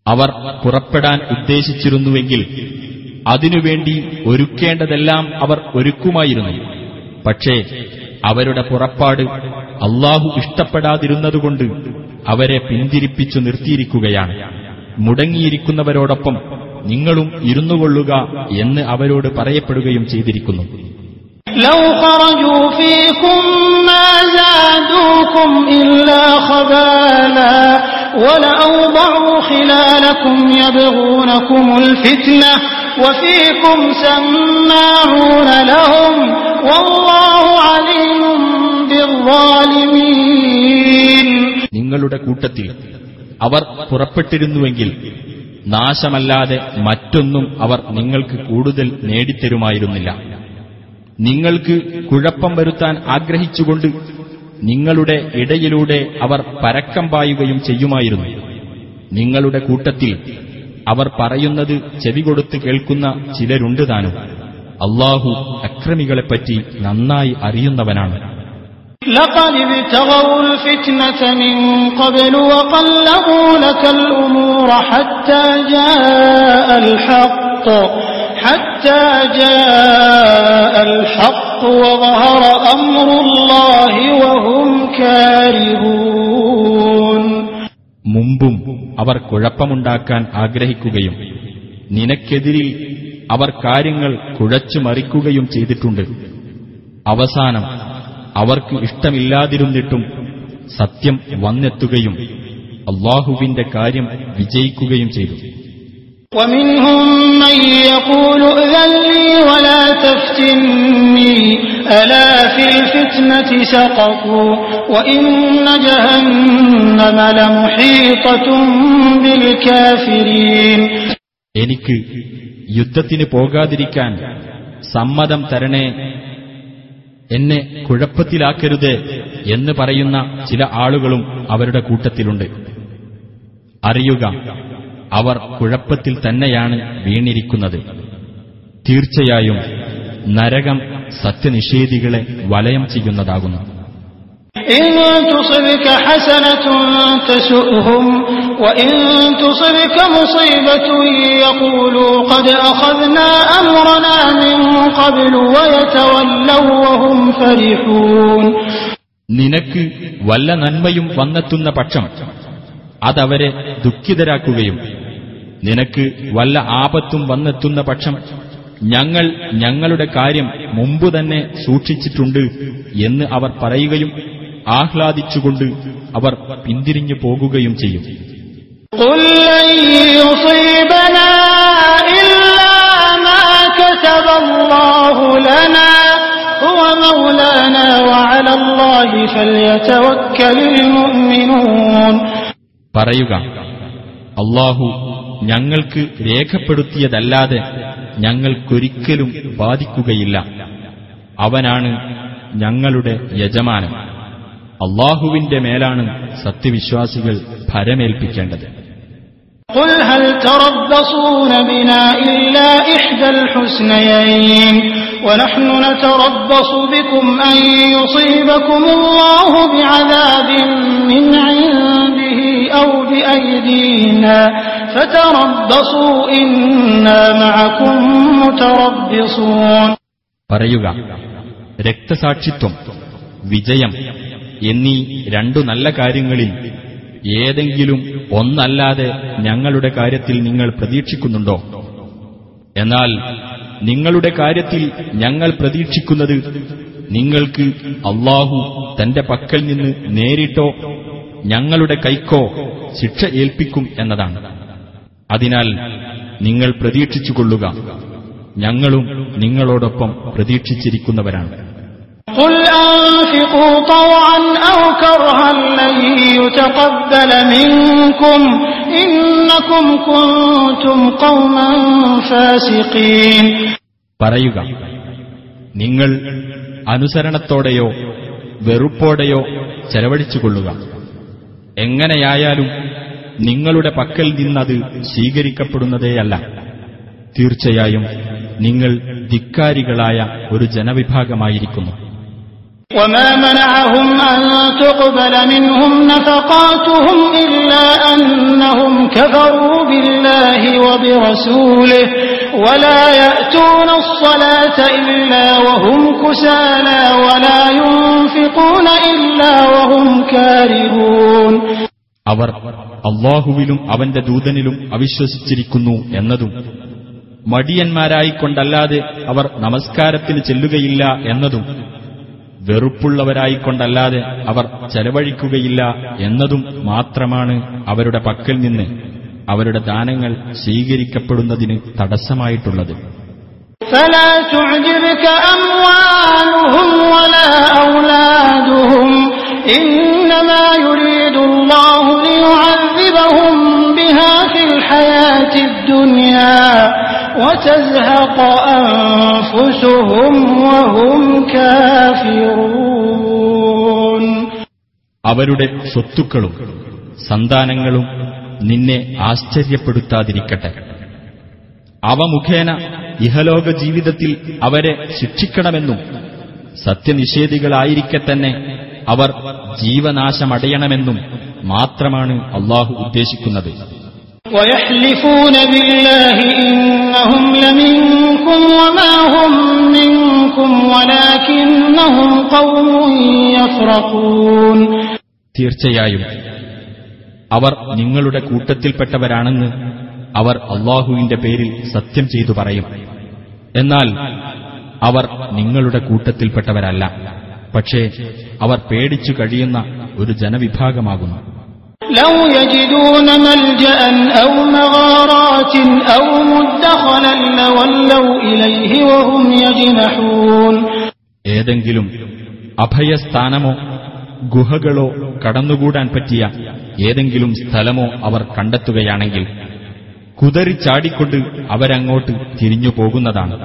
أرادوا الخروج لأعدوا له عدة لأعدوا له عدة ولكن كره الله بعاثهم فثبطهم فثبطهم وقيل اقعدوا مع القاعدين അവർ പുറപ്പെടാൻ ഉദ്ദേശിച്ചിരുന്നുവെങ്കിൽ അതിനുവേണ്ടി ഒരുക്കേണ്ടതെല്ലാം അവർ ഒരുക്കുമായിരുന്നു പക്ഷേ അവരുടെ പുറപ്പാട് അള്ളാഹു ഇഷ്ടപ്പെടാതിരുന്നതുകൊണ്ട് അവരെ പിന്തിരിപ്പിച്ചു നിർത്തിയിരിക്കുകയാണ് മുടങ്ങിയിരിക്കുന്നവരോടൊപ്പം നിങ്ങളും ഇരുന്നുകൊള്ളുക എന്ന് അവരോട് പറയപ്പെടുകയും ചെയ്തിരിക്കുന്നു لو خرجوا فيكم ما زادوكم إلا خبالا ولأوضعوا خلالكم يبغونكم الفتنة وفيكم سماعون لهم والله عليم بالظالمين നിങ്ങളുടെ കൂട്ടത്തിൽ അവർ പുറപ്പെട്ടിരുന്നുവെങ്കിൽ നാശമല്ലാതെ മറ്റൊന്നും അവർ നിങ്ങൾക്ക് കൂടുതൽ നേടിത്തരുമായിരുന്നില്ല നിങ്ങൾക്ക് കുഴപ്പം വരുത്താൻ ആഗ്രഹിച്ചുകൊണ്ട് നിങ്ങളുടെ ഇടയിലൂടെ അവർ പരക്കം പായുകയും ചെയ്യുമായിരുന്നു നിങ്ങളുടെ കൂട്ടത്തിൽ അവർ പറയുന്നത് ചെവികൊടുത്ത് കേൾക്കുന്ന ചിലരുണ്ട് താനും അള്ളാഹു അക്രമികളെപ്പറ്റി നന്നായി അറിയുന്നവനാണ് لقد ابتغوا الفتنة من قبل وقلبوا لك الأمور حتى جاء الحق حتى جاء الحق وظهر أمر الله وهم كارهون മുമ്പും അവർ കുഴപ്പമുണ്ടാക്കാൻ ആഗ്രഹിക്കുകയും നിനക്കെതിരിൽ അവർ കാര്യങ്ങൾ കുഴച്ചു മറിക്കുകയും ചെയ്തിട്ടുണ്ട്. അവസാനം അവർക്ക് ഇഷ്ടമില്ലാതിരുന്നിട്ടും സത്യം വന്നെത്തുകയും അള്ളാഹുവിന്റെ കാര്യം വിജയിക്കുകയും ചെയ്തു. ومنهم من يقول ائذن لي ولا تفتني ألا في الفتنة سقطوا وإن جهنم لمحيطة بالكافرين എനിക്ക് യുദ്ധത്തിന് പോകാതിരിക്കാൻ സമ്മതം തരണേ എന്നെ കുഴപ്പത്തിലാക്കരുത് എന്ന് പറയുന്ന ചില ആളുകളും അവരുടെ കൂട്ടത്തിലുണ്ട് അറിയുക അവർ കുഴപ്പത്തിൽ തന്നെയാണ് വീണിരിക്കുന്നത്. തീർച്ചയായും നരകം സത്യനിഷേധികളെ വലയം ചെയ്യുന്നതാകുന്നു. നിനക്ക് വല്ല നന്മയും വന്നെത്തുന്ന പക്ഷം അതവരെ ദുഃഖിതരാക്കുകയും നിനക്ക് വല്ല ആപത്തും വന്നെത്തുന്ന പക്ഷം ഞങ്ങൾ ഞങ്ങളുടെ കാര്യം മുമ്പ് തന്നെ സൂക്ഷിച്ചിട്ടുണ്ട് എന്ന് അവർ പറയുകയും ആഹ്ലാദിച്ചുകൊണ്ട് അവർ പിന്തിരിഞ്ഞു പോകുകയും ചെയ്യും. പറയുക അള്ളാഹു ഞങ്ങൾക്ക് രേഖപ്പെടുത്തിയതല്ലാതെ ഞങ്ങൾക്കൊരിക്കലും ബാധിക്കുകയില്ല അവനാണ് ഞങ്ങളുടെ യജമാനൻ അള്ളാഹുവിന്റെ മേലാണ് സത്യവിശ്വാസികൾ ഭരമേൽപ്പിക്കേണ്ടത് قل هل تربصون بنا إلا إحدى الحسنيين ونحن نتربص بكم أن يصيبكم الله بعذاب من عنده أو بأيدينا പറയുക രക്തസാക്ഷിത്വം വിജയം എന്നീ രണ്ടു നല്ല കാര്യങ്ങളിൽ ഏതെങ്കിലും ഒന്നല്ലാതെ ഞങ്ങളുടെ കാര്യത്തിൽ നിങ്ങൾ പ്രതീക്ഷിക്കുന്നുണ്ടോ? എന്നാൽ നിങ്ങളുടെ കാര്യത്തിൽ ഞങ്ങൾ പ്രതീക്ഷിക്കുന്നത് നിങ്ങൾക്ക് അള്ളാഹു തന്റെ പക്കൽ നിന്ന് നേരിട്ടോ ഞങ്ങളുടെ കൈക്കോ ശിക്ഷ ഏൽപ്പിക്കും എന്നതാണ്. അതിനാൽ നിങ്ങൾ പ്രതീക്ഷിച്ചുകൊള്ളുക. ഞങ്ങളും നിങ്ങളോടൊപ്പം പ്രതീക്ഷിച്ചിരിക്കുന്നവരാണ്. പറയുക നിങ്ങൾ അനുസരണത്തോടെയോ വെറുപ്പോടെയോ ചെലവഴിച്ചുകൊള്ളുക. എങ്ങനെയായാലും നിങ്ങളുടെ പക്കൽ നിന്നത് സ്വീകരിക്കപ്പെടുന്നതേയല്ല തീർച്ചയായും നിങ്ങൾ ധിക്കാരികളായ ഒരു ജനവിഭാഗമായിരിക്കുന്നു وما منعهم أن تقبل منهم نفقاتهم إلا أنهم كفروا بالله وبرسوله ولا يأتون الصلاة إلا وهم كسالى ولا ينفقون إلا وهم كارهون അവർ അള്ളാഹുവിലും അവന്റെ ദൂതനിലും അവിശ്വസിച്ചിരിക്കുന്നു എന്നതും മടിയന്മാരായിക്കൊണ്ടല്ലാതെ അവർ നമസ്കാരത്തിന് ചെല്ലുകയില്ല എന്നതും വെറുപ്പുള്ളവരായിക്കൊണ്ടല്ലാതെ അവർ ചെലവഴിക്കുകയില്ല എന്നതും മാത്രമാണ് അവരുടെ പക്കൽ നിന്ന് അവരുടെ ദാനങ്ങൾ സ്വീകരിക്കപ്പെടുന്നതിന് തടസ്സമായിട്ടുള്ളത് فلا تعجبك أموالهم ولا أولادهم إنما يريد الله ليعذبهم بها في الحياة الدنيا وتزهق أنفسهم وهم كافرون അവരുടെ സ്വത്തുക്കളും സന്താനങ്ങളും നിന്നെ ആശ്ചര്യപ്പെടുത്താതിരിക്കട്ടെ അവ മുഖേന ഇഹലോക ജീവിതത്തിൽ അവരെ ശിക്ഷിക്കണമെന്നും സത്യനിഷേധികളായിരിക്കെ തന്നെ അവർ ജീവനാശമടയണമെന്നും മാത്രമാണ് അള്ളാഹു ഉദ്ദേശിക്കുന്നത്. തീർച്ചയായും അവർ നിങ്ങളുടെ കൂട്ടത്തിൽപ്പെട്ടവരാണെന്ന് അവർ അള്ളാഹുവിന്റെ പേരിൽ സത്യം ചെയ്തു പറയും. എന്നാൽ അവർ നിങ്ങളുടെ കൂട്ടത്തിൽപ്പെട്ടവരല്ല. പക്ഷേ അവർ പേടിച്ചു കഴിയുന്ന ഒരു ജനവിഭാഗമാകുന്നു لو يجدون ملجأ أو مغارات أو مدخلا لولوا إليه وهم يجنحون ഏതെങ്കിലും അഭയസ്ഥാനമോ ഗുഹകളോ കടന്നുകൂടാൻ പറ്റിയ ഏതെങ്കിലും സ്ഥലമോ അവർ കണ്ടെത്തുകയാണെങ്കിൽ കുതറിച്ചാടിക്കൊണ്ട് അവരങ്ങോട്ട് തിരിഞ്ഞു പോകുന്നതാണ്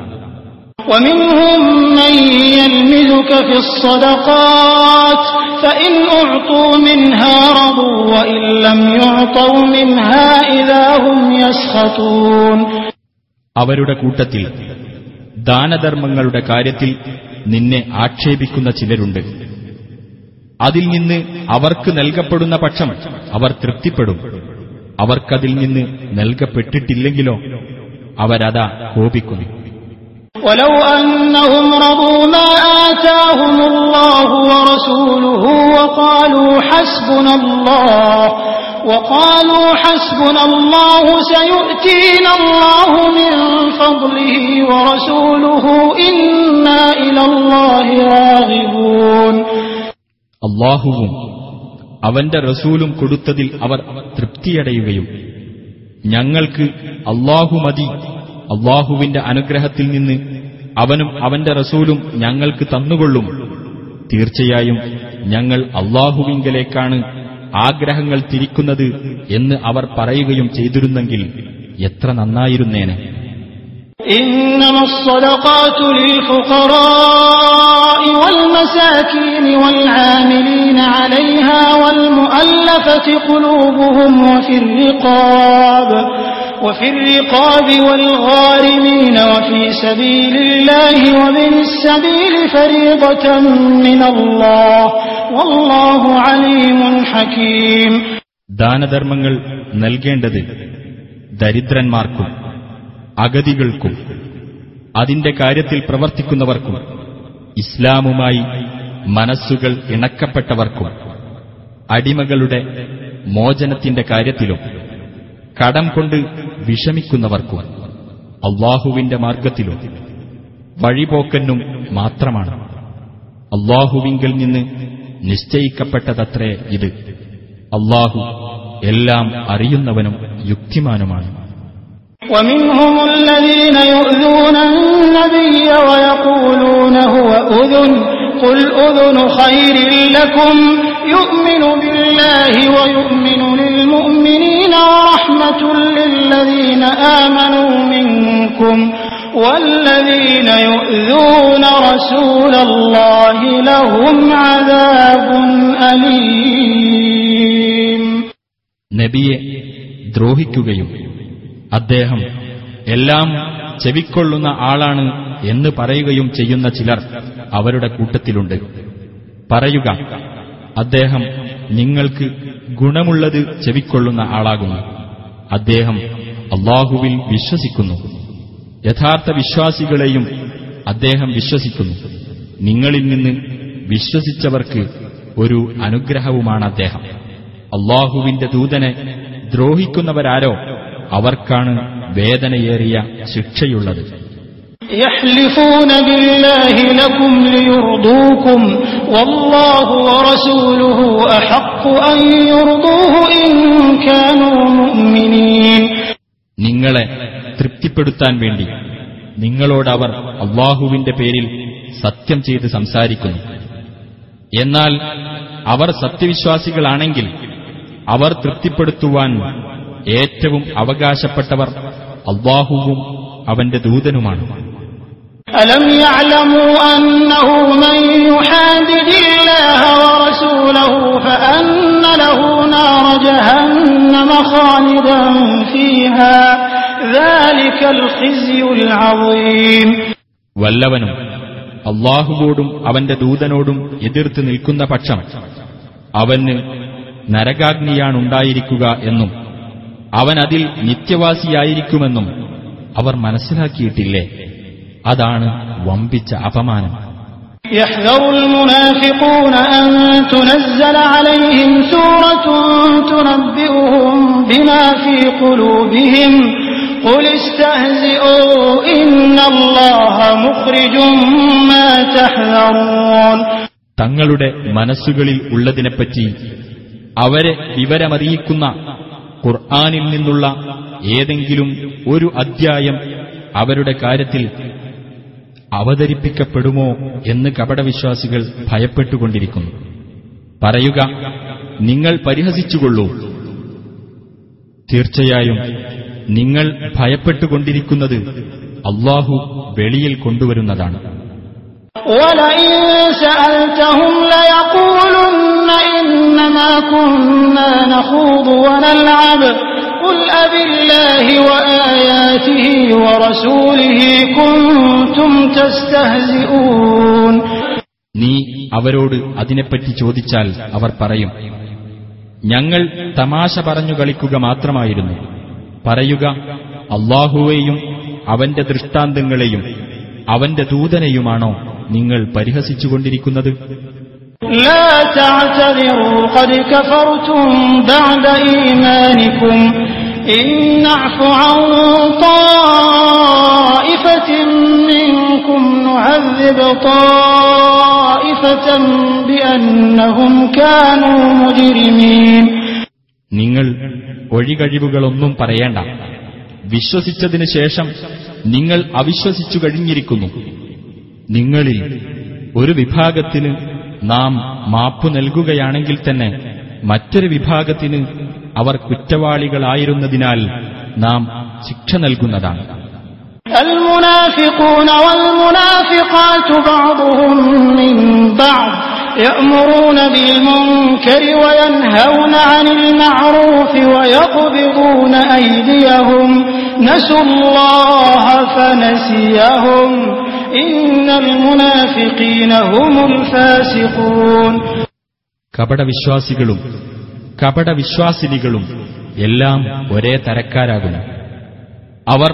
ومنهم من يلمزك في الصدقات فإن أعطوا منها رضوا وإن لم يعطوا منها إذا هم يسخطون അവരുടെ കൂട്ടത്തിൽ ദാനധർമ്മങ്ങളുടെ കാര്യത്തിൽ നിന്നെ ആക്ഷേപിക്കുന്ന ചിലരുണ്ട് അതിൽ നിന്ന് അവർക്ക് നൽകപ്പെടുന്ന പക്ഷം അവർ തൃപ്തിപ്പെടും അവർക്കതിൽ നിന്ന് നൽകപ്പെട്ടിട്ടില്ലെങ്കിലോ അവരതാ കോപിക്കുന്നു ولو أنهم رضوا ما آتاهم الله ورسوله وقالوا حسبنا الله وقالوا حسبنا الله سيؤتينا الله من فضله ورسوله إنا إلى الله راغبون അള്ളാഹുവും അവന്റെ റസൂലും കൊടുത്തതിൽ അവർ തൃപ്തിയടയുകയും ഞങ്ങൾക്ക് അള്ളാഹു മതി അള്ളാഹുവിന്റെ അനുഗ്രഹത്തിൽ നിന്ന് അവനും അവന്റെ റസൂലും ഞങ്ങൾക്ക് തന്നുകൊള്ളും തീർച്ചയായും ഞങ്ങൾ അള്ളാഹുവിങ്കലേക്കാണ് ആഗ്രഹങ്ങൾ തിരിക്കുന്നത് എന്ന് അവർ പറയുകയും ചെയ്തിരുന്നെങ്കിൽ എത്ര നന്നായിരുന്നേനെ إنما الصدقات للفقراء والمساكين والعاملين عليها والمؤلفة قلوبهم وفي الرقاب وفي الرقاب والغارمين وفي سبيل الله وابن السبيل فريضة من الله والله عليم حكيم ദാനധർമ്മങ്ങൾ നൽകേണ്ടത് ദരിദ്രന്മാർക്കും അഗതികൾക്കും അതിന്റെ കാര്യത്തിൽ പ്രവർത്തിക്കുന്നവർക്കും ഇസ്ലാമുമായി മനസ്സുകൾ ഇണക്കപ്പെട്ടവർക്കും അടിമകളുടെ മോചനത്തിന്റെ കാര്യത്തിലും കടം കൊണ്ട് വിഷമിക്കുന്നവർക്കും അള്ളാഹുവിന്റെ മാർഗത്തിലും വഴിപോക്കനും മാത്രമാണ് അള്ളാഹുവിങ്കിൽ നിന്ന് നിശ്ചയിക്കപ്പെട്ടതത്രേ ഇത് അള്ളാഹു എല്ലാം അറിയുന്നവനും യുക്തിമാനുമാണ് ومنهم الذين يؤذون النبي ويقولون هو أذن قل أذن خير لكم يؤمن بالله ويؤمن للمؤمنين ورحمة للذين آمنوا منكم والذين يؤذون رسول الله لهم عذاب أليم നബിയെ ദ്രോഹിക്കുകയും അദ്ദേഹം എല്ലാം ചെവിക്കൊള്ളുന്ന ആളാണ് എന്ന് പറയുകയും ചെയ്യുന്ന ചിലർ അവരുടെ കൂട്ടത്തിലുണ്ട് പറയുക അദ്ദേഹം നിങ്ങൾക്ക് ഗുണമുള്ളത് ചെവിക്കൊള്ളുന്ന ആളാകുന്നു. അദ്ദേഹം അള്ളാഹുവിൽ വിശ്വസിക്കുന്നു. യഥാർത്ഥ വിശ്വാസികളെയും അദ്ദേഹം വിശ്വസിക്കുന്നു. നിങ്ങളിൽ നിന്ന് വിശ്വസിച്ചവർക്ക് ഒരു അനുഗ്രഹവുമാണ് അദ്ദേഹം. അള്ളാഹുവിന്റെ ദൂതനെ ദ്രോഹിക്കുന്നവരാരോ അവർക്കാണ് വേദനയേറിയ ശിക്ഷയുള്ളത്. يحلفون بالله لكم ليرضوكم والله ورسوله أحق أن يرضوه إن كانوا مؤمنين നിങ്ങളെ തൃപ്തിപ്പെടുത്താൻ വേണ്ടി നിങ്ങളോടവർ അള്ളാഹുവിന്റെ പേരിൽ സത്യം ചെയ്ത് സംസാരിക്കുന്നു എന്നാൽ അവർ സത്യവിശ്വാസികളാണെങ്കിൽ അവർ തൃപ്തിപ്പെടുത്തുവാൻ ഏറ്റവും അവകാശപ്പെട്ടവർ അള്ളാഹുവും അവന്റെ ദൂതനുമാണ് ألم يعلموا أنه من يحادد الله ورسوله فأن له نار جهنم خالدا فيها ذلك الخزي العظيم വല്ലവനും അള്ളാഹുവോടും അവന്റെ ദൂതനോടും എതിർത്ത് നിൽക്കുന്ന പക്ഷം അവന് നരകാഗ്നിയാണുണ്ടായിരിക്കുക എന്നും അവൻ അതിൽ നിത്യവാസിയായിരിക്കുമെന്നും അവർ മനസ്സിലാക്കിയിട്ടില്ലേ അതാണ് വമ്പിച്ച അപമാനം يحذر المنافقون أن تنزل عليهم سورة تنبئهم بما في قلوبهم قل استهزئوا إن الله مخرج ما تحذرون തങ്ങളുടെ മനസ്സുകളിൽ ഉള്ളതിനെപ്പറ്റി അവരെ വിവരമറിയിക്കുന്ന ഖുർആാനിൽ നിന്നുള്ള ഏതെങ്കിലും ഒരു അധ്യായം അവരുടെ കാര്യത്തിൽ അവതരിപ്പിക്കപ്പെടുമോ എന്ന് കപടവിശ്വാസികൾ ഭയപ്പെട്ടുകൊണ്ടിരിക്കുന്നു. പറയുക നിങ്ങൾ പരിഹസിച്ചുകൊള്ളൂ. തീർച്ചയായും നിങ്ങൾ ഭയപ്പെട്ടുകൊണ്ടിരിക്കുന്നത് അള്ളാഹു വെളിയിൽ കൊണ്ടുവരുന്നതാണ്. ൂന്നമാ سألتهم ليقولن إنما كنا نخوض ونلعب قل أبالله وآياته ورسوله كنتم تستهزئون നീ അവരോട് അതിനെപ്പറ്റി ചോദിച്ചാൽ അവർ പറയും ഞങ്ങൾ തമാശ പറഞ്ഞു കളിക്കുക മാത്രമായിരുന്നു പറയുക അള്ളാഹുവേയും അവന്റെ ദൃഷ്ടാന്തങ്ങളെയും അവന്റെ ദൂതനെയുമാണോ നിങ്ങൾ പരിഹസിച്ചുകൊണ്ടിരിക്കുന്നത് لا تعتذروا قد كفرتم بعد إيمانكم إن نعف عن طائفة منكم نعذب طائفة بأنهم كانوا مجرمين നിങ്ങൾ ഒഴികഴിവുകളൊന്നും പറയേണ്ട വിശ്വസിച്ചതിനു ശേഷം നിങ്ങൾ അവിശ്വസിച്ചു കഴിഞ്ഞിരിക്കുന്നു നിങ്ങളിൽ ഒരു വിഭാഗത്തിന് നാം മാപ്പു നൽകുകയാണെങ്കിൽ തന്നെ മറ്റൊരു വിഭാഗത്തിന് അവർ കുറ്റവാളികളായിരുന്നതിനാൽ നാം ശിക്ഷ നൽകുന്നതാണ് المنافقون والمنافقات بعضهم من بعض يأمرون بالمنكر وينهون عن المعروف ويقبضون أيديهم نسوا الله فنسيهم إن المنافقين هم الفاسقون കപടവിശ്വാസികളും കപടവിശ്വാസിനികളും എല്ലാം ഒരേ തരക്കാരാകുന്നു. അവർ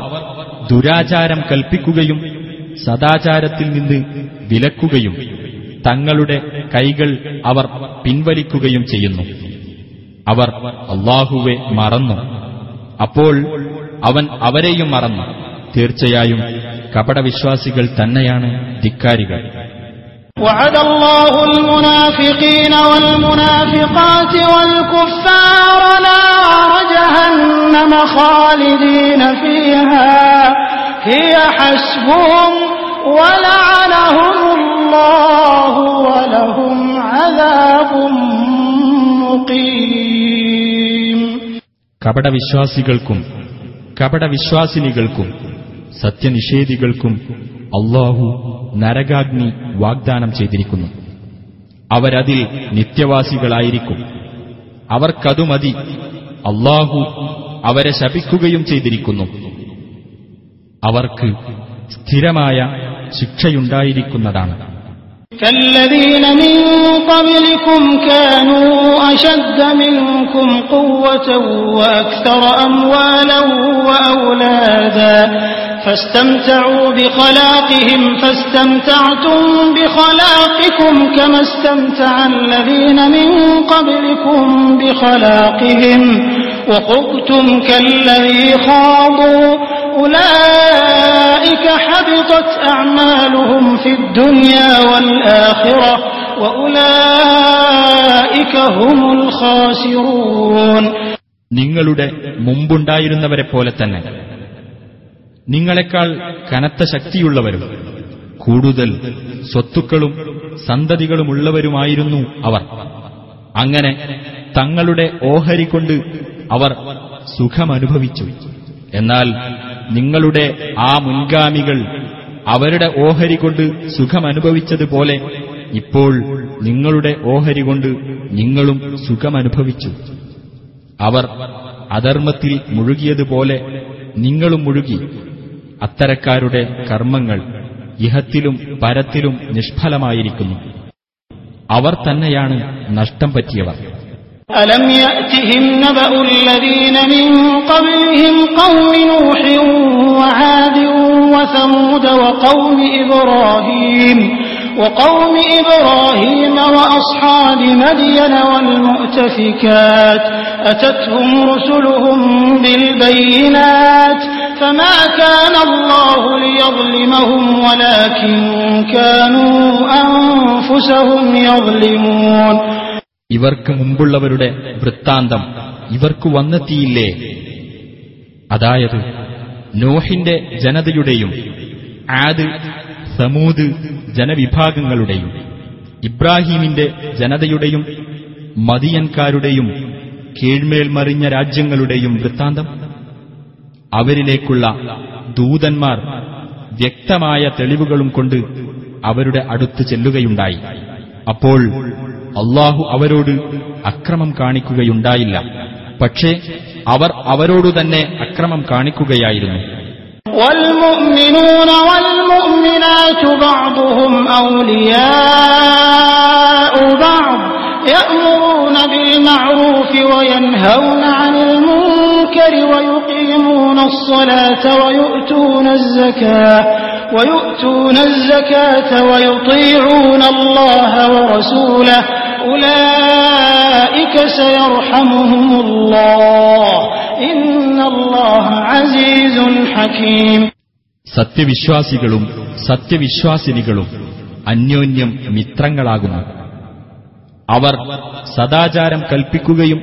ദുരാചാരം കൽപ്പിക്കുകയും സദാചാരത്തിൽ നിന്ന് വിലക്കുകയും തങ്ങളുടെ കൈകൾ അവർ പിൻവലിക്കുകയും ചെയ്യുന്നു. അവർ അള്ളാഹുവെ മറന്നു. അപ്പോൾ അവൻ അവരെയും മറന്നു. തീർച്ചയായും കപടവിശ്വാസികൾ തന്നെയാണ് ധിക്കാരികൾ. وعد الله المنافقين والمنافقات والكفار نار جهنم خالدين فيها هي حسبهم ولعنهم الله ولهم عذاب مقيم കപടവിശ്വാസികൾക്കും കപടവിശ്വാസിനികൾക്കും സത്യനിഷേധികൾക്കും അള്ളാഹു നരകാഗ്നി വാഗ്ദാനം ചെയ്തിരിക്കുന്നു അവരതിൽ നിത്യവാസികളായിരിക്കും അവർക്കതു മതി അള്ളാഹു അവരെ ശപിക്കുകയും ചെയ്തിരിക്കുന്നു അവർക്ക് സ്ഥിരമായ ശിക്ഷയുണ്ടായിരിക്കുന്നതാണ് كالذين من قبلكم كانوا أشد منكم قوة وأكثر أموالا وأولادا فاستمتعوا بخلاقهم فاستمتعتم بخلاقكم كما استمتع الذين من قبلكم بخلاقهم وقضتم كالذي خاضوا أولئك حبطت أعمالهم في الدنيا والآخرة وأولئك هم الخاسرون നിങ്ങളുടെ മുമ്പുണ്ടായിരുന്നവരെ പോലെ തന്നെ നിങ്ങളെക്കാൾ കനത്ത ശക്തിയുള്ളവരും കൂടുതൽ സ്വത്തുക്കളും സന്തതികളുമുള്ളവരുമായിരുന്നു അവർ. അങ്ങനെ തങ്ങളുടെ ഓഹരി കൊണ്ട് അവർ സുഖമനുഭവിച്ചു. എന്നാൽ നിങ്ങളുടെ ആ മുൻഗാമികൾ അവരുടെ ഓഹരി കൊണ്ട് സുഖമനുഭവിച്ചതുപോലെ ഇപ്പോൾ നിങ്ങളുടെ ഓഹരി കൊണ്ട് നിങ്ങളും സുഖമനുഭവിച്ചു. അവർ അധർമ്മത്തിൽ മുഴുകിയതുപോലെ നിങ്ങളും മുഴുകി. അത്തരക്കാരുടെ കർമ്മങ്ങൾ ഇഹത്തിലും പരത്തിലും നിഷ്ഫലമായിരിക്കുന്നു അവർ തന്നെയാണ് നഷ്ടം പറ്റിയവർ ألم يأتهم نبأ الذين من قبلهم قوم نوح وعاد وثمود وقوم إبراهيم وقوم إبراهيم وأصحاب مدين والمؤتفكات أتتهم رسلهم بالبينات فما كان الله ليظلمهم ولكن كانوا أنفسهم يظلمون ഇവർക്ക് മുമ്പുള്ളവരുടെ വൃത്താന്തം ഇവർക്ക് വന്നെത്തിയില്ലേ അതായത് നോഹിന്റെ ജനതയുടെയും ആദ് സമൂത് ജനവിഭാഗങ്ങളുടെയും ഇബ്രാഹീമിന്റെ ജനതയുടെയും മദിയൻകാരുടെയും കീഴ്മേൽ മറിഞ്ഞ രാജ്യങ്ങളുടെയും വൃത്താന്തം അവരിലേക്കുള്ള ദൂതന്മാർ വ്യക്തമായ തെളിവുകളും കൊണ്ട് അവരുടെ അടുത്ത് ചെല്ലുകയുണ്ടായി അപ്പോൾ അള്ളാഹു അവരോട് അക്രമം കാണിക്കുകയുണ്ടായില്ല പക്ഷേ അവർ അവരോടു തന്നെ അക്രമം കാണിക്കുകയായിരുന്നു والمؤمنون والمؤمنات بعضهم أولياء بعض يأمرون بالمعروف وينهون عن المنكر ويقيمون الصلاة ويؤتون الزكاة ويؤتون الزكاة ويطيعون الله ورسوله أولئك سيرحمهم الله إن الله عزيز حكيم സത്യവിശ്വാസികളും സത്യവിശ്വാസിനികളും അന്യോന്യം മിത്രങ്ങളാകുന്നു അവർ സദാചാരം കൽപ്പിക്കുകയും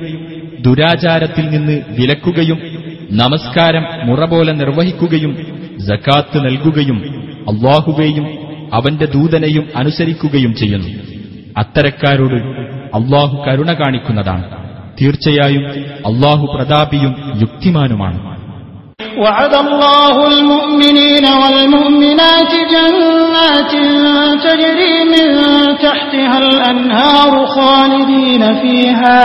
ദുരാചാരത്തിൽ നിന്ന് വിലക്കുകയും നമസ്കാരം മുറ പോലെ നിർവഹിക്കുകയും ജക്കാത്ത് നൽകുകയും അള്ളാഹുവേയും അവന്റെ ദൂതനെയും അനുസരിക്കുകയും ചെയ്യുന്നു അത്തരക്കാരോട് അള്ളാഹു കരുണ കാണിക്കുന്നതാണ് തീർച്ചയായും അള്ളാഹു പ്രതാപിയും യുക്തിമാനുമാണ് وعد الله المؤمنين والمؤمنات جنات تجري من تحتها الأنهار خالدين فيها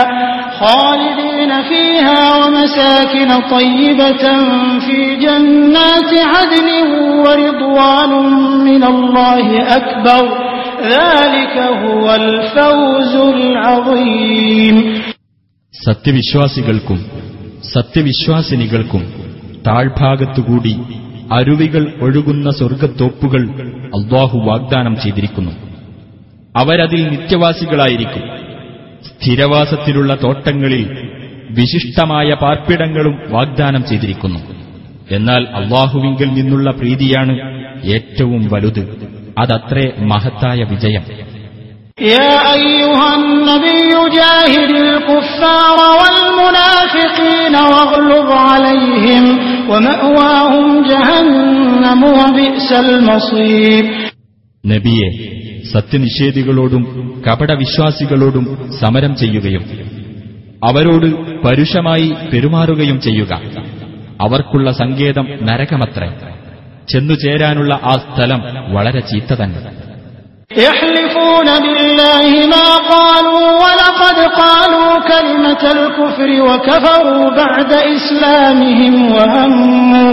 خالدين فيها ومساكن طيبة في جنات عدن ورضوان من الله أكبر ذلك هو الفوز العظيم സത്യവിശ്വാസികൾക്കും സത്യവിശ്വാസിനികൾക്കും താഴ്ഭാഗത്തുകൂടി അരുവികൾ ഒഴുകുന്ന സ്വർഗത്തോപ്പുകൾ അള്ളാഹു വാഗ്ദാനം ചെയ്തിരിക്കുന്നു അവരതിൽ നിത്യവാസികളായിരിക്കും സ്ഥിരവാസത്തിലുള്ള തോട്ടങ്ങളിൽ വിശിഷ്ടമായ പാർപ്പിടങ്ങളും വാഗ്ദാനം ചെയ്തിരിക്കുന്നു എന്നാൽ അള്ളാഹുവിങ്കിൽ നിന്നുള്ള പ്രീതിയാണ് ഏറ്റവും വലുത് അതത്രേ മഹത്തായ വിജയം يا أيها النبي جاهد الكفار والمنافقين واغلظ عليهم ومأواهم جهنم وبئس المصير നബിയെ സത്യനിഷേധികളോടും കപടവിശ്വാസികളോടും സമരം ചെയ്യുകയും അവരോട് പരുഷമായി പെരുമാറുകയും ചെയ്യുക അവർക്കുള്ള സങ്കേതം നരകമത്രേ ചെന്നുചേരാനുള്ള ആ സ്ഥലം വളരെ ചീത്ത തന്നെ يحلفون بالله ما قالوا ولقد قالوا كلمة الكفر وكفروا بعد إسلامهم وهموا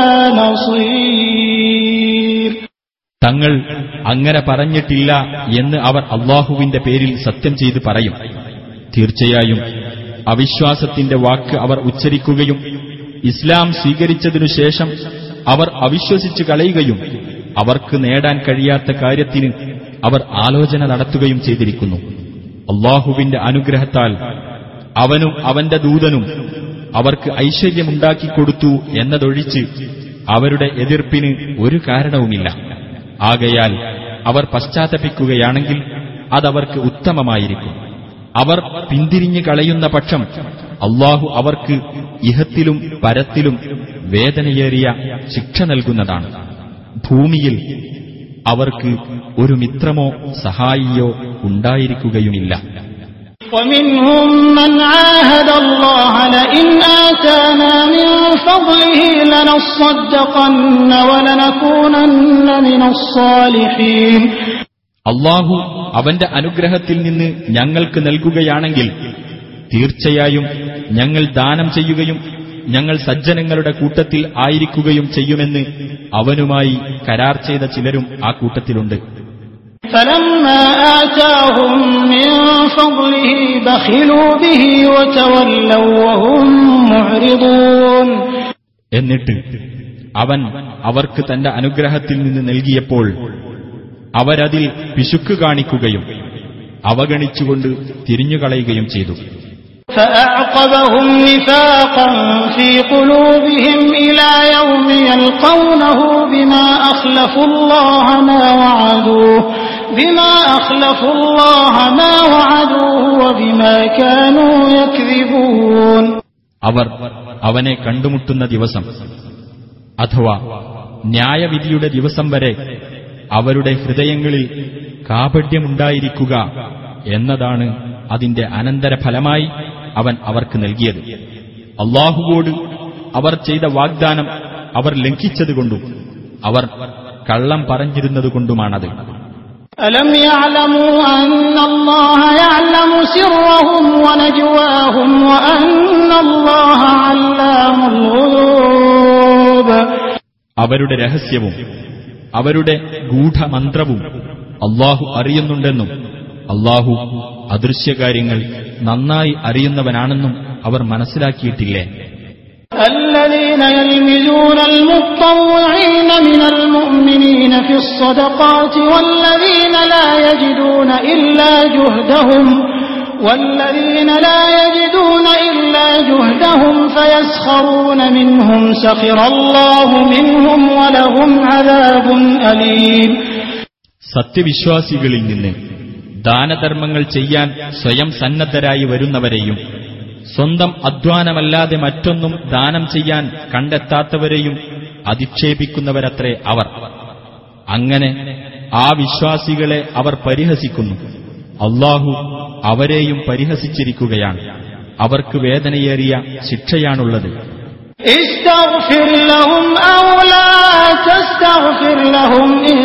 തങ്ങൾ അങ്ങനെ പറഞ്ഞിട്ടില്ല എന്ന് അവർ അള്ളാഹുവിന്റെ പേരിൽ സത്യം ചെയ്ത് പറയും. തീർച്ചയായും അവിശ്വാസത്തിന്റെ വാക്ക് അവർ ഉച്ചരിക്കുകയും ഇസ്ലാം സ്വീകരിച്ചതിനു ശേഷം അവർ അവിശ്വസിച്ചു കളയുകയും അവർക്ക് നേടാൻ കഴിയാത്ത കാര്യത്തിന് അവർ ആലോചന നടത്തുകയും ചെയ്തിരിക്കുന്നു. അള്ളാഹുവിന്റെ അനുഗ്രഹത്താൽ അവനും അവന്റെ ദൂതനും അവർക്ക് ഐശ്വര്യമുണ്ടാക്കിക്കൊടുത്തു എന്നതൊഴിച്ച് അവരുടെ എതിർപ്പിന് ഒരു കാരണവുമില്ല. ആകയാൽ അവർ പശ്ചാത്തപിക്കുകയാണെങ്കിൽ അതവർക്ക് ഉത്തമമായിരിക്കും. അവർ പിന്തിരിഞ്ഞു കളയുന്ന പക്ഷം അള്ളാഹു അവർക്ക് ഇഹത്തിലും പരത്തിലും വേദനയേറിയ ശിക്ഷ നൽകുന്നതാണ്. ഭൂമിയിൽ അവർക്ക് ഒരു മിത്രമോ സഹായിയോ ഉണ്ടായിരിക്കുകയുമില്ല. ومنهم من عاهد الله لئن آتانا من فضله لنصدقن ولنكونن من الصالحين അള്ളാഹു അവന്റെ അനുഗ്രഹത്തിൽ നിന്ന് ഞങ്ങൾക്ക് നൽകുകയാണെങ്കിൽ തീർച്ചയായും ഞങ്ങൾ ദാനം ചെയ്യുകയും ഞങ്ങൾ സജ്ജനങ്ങളുടെ കൂട്ടത്തിൽ ആയിരിക്കുകയും ചെയ്യുമെന്ന് അവനുമായി കരാർ ചെയ്ത ചിലരും ആ കൂട്ടത്തിലുണ്ട് എന്നിട്ട് അവൻ അവർക്ക് തന്റെ അനുഗ്രഹത്തിൽ നിന്ന് നൽകിയപ്പോൾ അവരതിൽ പിശുക്ക് കാണിക്കുകയും അവഗണിച്ചുകൊണ്ട് തിരിഞ്ഞുകളയുകയും ചെയ്തു. فأعقبهم نفاقا في قلوبهم إلى يوم يلقونه بما أخلفوا الله ما وعدوه بما أخلفوا الله ما وعدوه وبما كانوا يكذبون അവർ അവനെ കണ്ടുമുട്ടുന്ന ദിവസം അഥവാ ന്യായവിധിയുടെ ദിവസം വരെ അവരുടെ ഹൃദയങ്ങളിൽ കാപട്യമുണ്ടായിരിക്കുക എന്നതാണ് അതിന്റെ അനന്തരഫലമായി അവൻ അവർക്ക് നൽകിയത്. അള്ളാഹുവോട് അവർ ചെയ്ത വാഗ്ദാനം അവർ ലംഘിച്ചതുകൊണ്ടും അവർ കള്ളം പറഞ്ഞിരുന്നതുകൊണ്ടുമാണത്. അലം യഅലമു യഅലമു സിർറഹും അല്ലാമുൽ അവരുടെ രഹസ്യവും അവരുടെ ഗൂഢമന്ത്രവും അള്ളാഹു അറിയുന്നുണ്ടെന്നും അള്ളാഹു അദൃശ്യകാര്യങ്ങൾ നന്നായി അറിയുന്നവനാണെന്നും അവർ മനസ്സിലാക്കിയിട്ടില്ലേ الذين يلمزون المطوعين من المؤمنين في الصدقات والذين لا يجدون إلا جهدهم والذين لا يجدون إلا جهدهم فيسخرون منهم سخر الله منهم ولهم عذاب أليم സത്യവിശ്വാസികളിൽ നിന്ന് ദാനധർമ്മങ്ങൾ ചെയ്യാൻ സ്വയം സന്നദ്ധരായി വരുന്നവരെയും സ്വന്തം അധ്വാനമല്ലാതെ മറ്റൊന്നും ദാനം ചെയ്യാൻ കണ്ടെത്താത്തവരെയും അധിക്ഷേപിക്കുന്നവരത്രേ അവർ. അങ്ങനെ ആ വിശ്വാസികളെ അവർ പരിഹസിക്കുന്നു. അള്ളാഹു അവരെയും പരിഹസിച്ചിരിക്കുകയാണ്. അവർക്ക് വേദനയേറിയ ശിക്ഷയാണുള്ളത്. استغفر لهم أو لا تستغفر لهم إن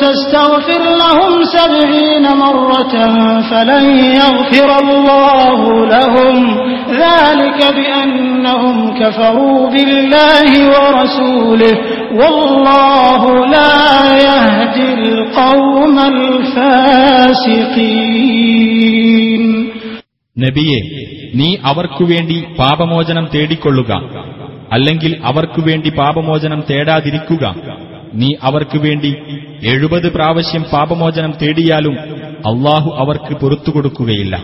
تستغفر لهم سبعين مرة فلن يغفر الله لهم ذلك بأنهم كفروا بالله ورسوله والله لا يهدي القوم الفاسقين നബിയെ നീ അവർക്കുവേണ്ടി പാപമോചനം തേടിക്കൊള്ളുക അല്ലെങ്കിൽ അവർക്കു വേണ്ടി പാപമോചനം തേടാതിരിക്കുക. നീ അവർക്കു വേണ്ടി എഴുപത് പ്രാവശ്യം പാപമോചനം തേടിയാലും അള്ളാഹു അവർക്ക് പൊറത്തു കൊടുക്കുകയില്ല.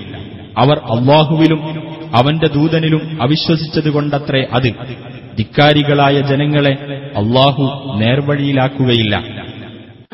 അവർ അള്ളാഹുവിലും അവന്റെ ദൂതനിലും അവിശ്വസിച്ചതുകൊണ്ടത്രേ അത്. ധിക്കാരികളായ ജനങ്ങളെ അള്ളാഹു നേർവഴിയിലാക്കുകയില്ല.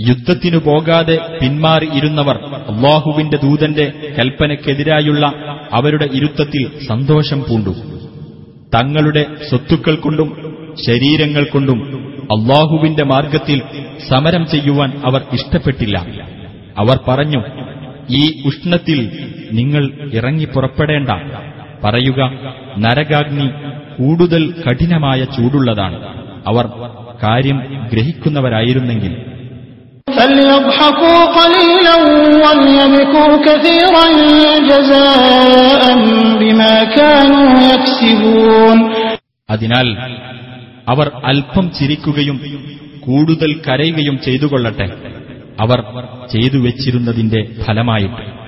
യുദ്ധത്തിനു പോകാതെ പിന്മാറി ഇരുന്നവർ അള്ളാഹുവിന്റെ ദൂതന്റെ കൽപ്പനയ്ക്കെതിരായുള്ള അവരുടെ ഇരുത്തത്തിൽ സന്തോഷം പൂണ്ടു. തങ്ങളുടെ സ്വത്തുക്കൾ കൊണ്ടും ശരീരങ്ങൾ കൊണ്ടും അള്ളാഹുവിന്റെ മാർഗത്തിൽ സമരം ചെയ്യുവാൻ അവർ ഇഷ്ടപ്പെട്ടില്ല. അവർ പറഞ്ഞു ഈ ഉഷ്ണത്തിൽ നിങ്ങൾ ഇറങ്ങി പുറപ്പെടേണ്ട. പറയുക നരകാഗ്നി കൂടുതൽ കഠിനമായ ചൂടുള്ളതാണ്. അവർ കാര്യം ഗ്രഹിക്കുന്നവരായിരുന്നെങ്കിൽ. അതിനാൽ അവർ അല്പം ചിരിക്കുകയും കൂടുതൽ കരയുകയും ചെയ്തുകൊള്ളട്ടെ. അവർ ചെയ്തു വെച്ചിരുന്നതിന്റെ ഫലമായിട്ട്.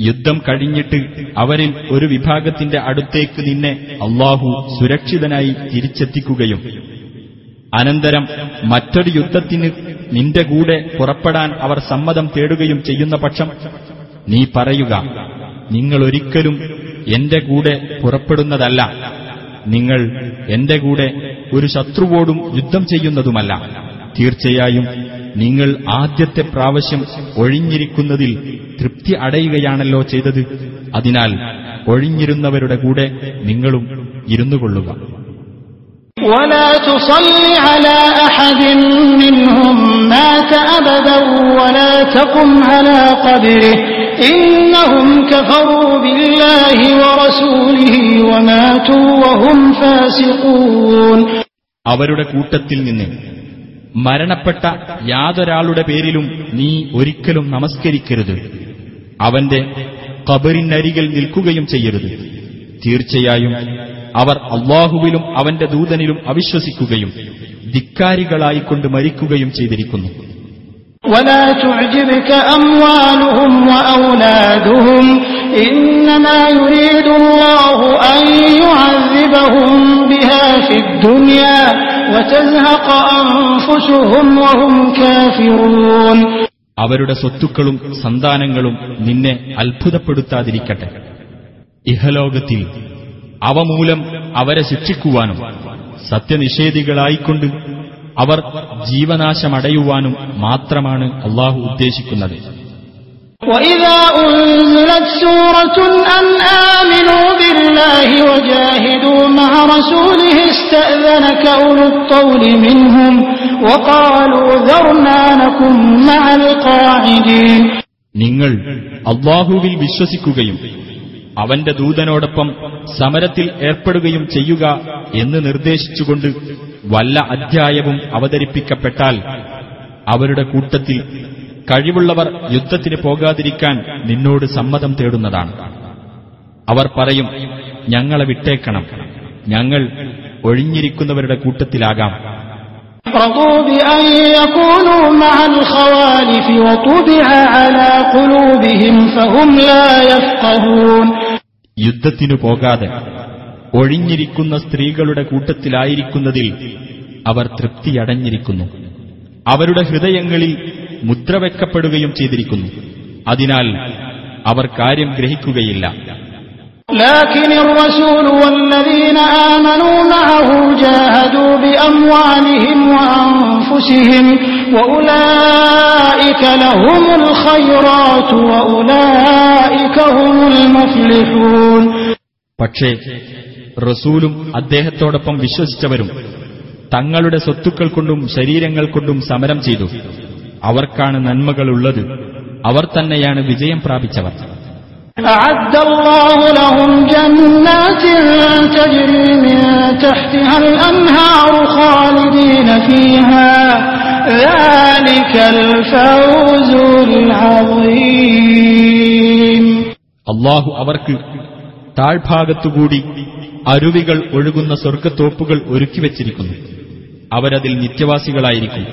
യുദ്ധം കഴിഞ്ഞിട്ട് അവരിൽ ഒരു വിഭാഗത്തിന്റെ അടുത്തേക്ക് നിന്നെ അള്ളാഹു സുരക്ഷിതനായി തിരിച്ചെത്തിക്കുകയും അനന്തരം മറ്റൊരു യുദ്ധത്തിന് നിന്റെ കൂടെ പുറപ്പെടാൻ അവർ സമ്മതം തേടുകയും ചെയ്യുന്ന പക്ഷം നീ പറയുക നിങ്ങളൊരിക്കലും എന്റെ കൂടെ പുറപ്പെടുന്നതല്ല. നിങ്ങൾ എന്റെ കൂടെ ഒരു ശത്രുവോടും യുദ്ധം ചെയ്യുന്നതുമല്ല. തീർച്ചയായും നിങ്ങൾ ആദ്യത്തെ പ്രാവശ്യം ഒഴിഞ്ഞിരിക്കുന്നതിൽ തൃപ്തി അടയുകയാണല്ലോ ചെയ്തത് അതിനാൽ ഒഴിഞ്ഞിരുന്നവരുടെ കൂടെ നിങ്ങളും ഇരുന്നുകൊള്ളുക ولا تصل على أحد منهم مات أبدا ولا تقم على قبره إنهم كفروا بالله ورسوله وماتوا وهم فاسقون അവരുടെ കൂട്ടത്തിൽ നിന്ന് മരണപ്പെട്ട യാതൊരാളുടെ പേരിലും നീ ഒരിക്കലും നമസ്കരിക്കരുത് അവന്റെ കബറിനരികിൽ നിൽക്കുകയും ചെയ്യരുത് തീർച്ചയായും അവർ അള്ളാഹുവിലും അവന്റെ ദൂതനിലും അവിശ്വസിക്കുകയും ധിക്കാരികളായിക്കൊണ്ട് മരിക്കുകയും ചെയ്തിരിക്കുന്നു ولا تعجبك أموالهم وأولادهم إنما يريد الله أن يعذبهم بها في الدنيا അവരുടെ സ്വത്തുക്കളും സന്താനങ്ങളും നിന്നെ അത്ഭുതപ്പെടുത്താതിരിക്കട്ടെ. ഇഹലോകത്തിൽ അവ മൂലം അവരെ ശിക്ഷിക്കുവാനും സത്യനിഷേധികളായിക്കൊണ്ട് അവർ ജീവനാശമടയുവാനും മാത്രമാണ് അള്ളാഹു ഉദ്ദേശിക്കുന്നത്. وإذا أنزلت سورة أن آمنوا بالله وجاهدوا مع رسوله استأذنك أولو الطول منهم وقالوا ذرنا نكن مع القاعدين നിങ്ങൾ അള്ളാഹുവിൽ വിശ്വസിക്കുകയും അവന്റെ ദൂതനോടൊപ്പം സമരത്തിൽ ഏർപ്പെടുകയും ചെയ്യുക എന്ന് നിർദ്ദേശിച്ചുകൊണ്ട് വല്ല അധ്യായവും അവതരിപ്പിക്കപ്പെട്ടാൽ അവരുടെ കൂട്ടത്തിൽ കഴിവുള്ളവർ യുദ്ധത്തിന് പോകാതിരിക്കാൻ നിന്നോട് സമ്മതം തേടുന്നതാണ്. അവർ പറയും ഞങ്ങളെ വിട്ടേക്കണം. ഞങ്ങൾ ഒഴിഞ്ഞിരിക്കുന്നവരുടെ കൂട്ടത്തിലാകാം. യുദ്ധത്തിനു പോകാതെ ഒഴിഞ്ഞിരിക്കുന്ന സ്ത്രീകളുടെ കൂട്ടത്തിലായിരിക്കുന്നതിൽ അവർ തൃപ്തിയടഞ്ഞിരിക്കുന്നു. അവരുടെ ഹൃദയങ്ങളിൽ മുദ്രവെക്കപ്പെടുകയും ചെയ്തിരിക്കുന്നു അതിനാൽ അവർ കാര്യം ഗ്രഹിക്കുകയില്ല لكن الرسول والذين آمنوا معه جاهدوا بأموالهم وأنفسهم وأولئك لهم الخيرات وأولئك هم المفلحون പക്ഷേ റസൂലും അദ്ദേഹത്തോടൊപ്പം വിശ്വസിച്ചവരും തങ്ങളുടെ സ്വത്തുക്കൾ കൊണ്ടും ശരീരങ്ങൾ കൊണ്ടും സമരം ചെയ്തു അവർക്കാണ് നന്മകളുള്ളത് അവർ തന്നെയാണ് വിജയം പ്രാപിച്ചവർ أعد الله لهم جنات تجري من تحتها الأنهار خالدين فيها ذلك الفوز العظيم അള്ളാഹു അവർക്ക് താഴ്ഭാഗത്തുകൂടി അരുവികൾ ഒഴുകുന്ന സ്വർഗത്തോപ്പുകൾ ഒരുക്കിവെച്ചിരിക്കുന്നു അവരതിൽ നിത്യവാസികളായിരിക്കും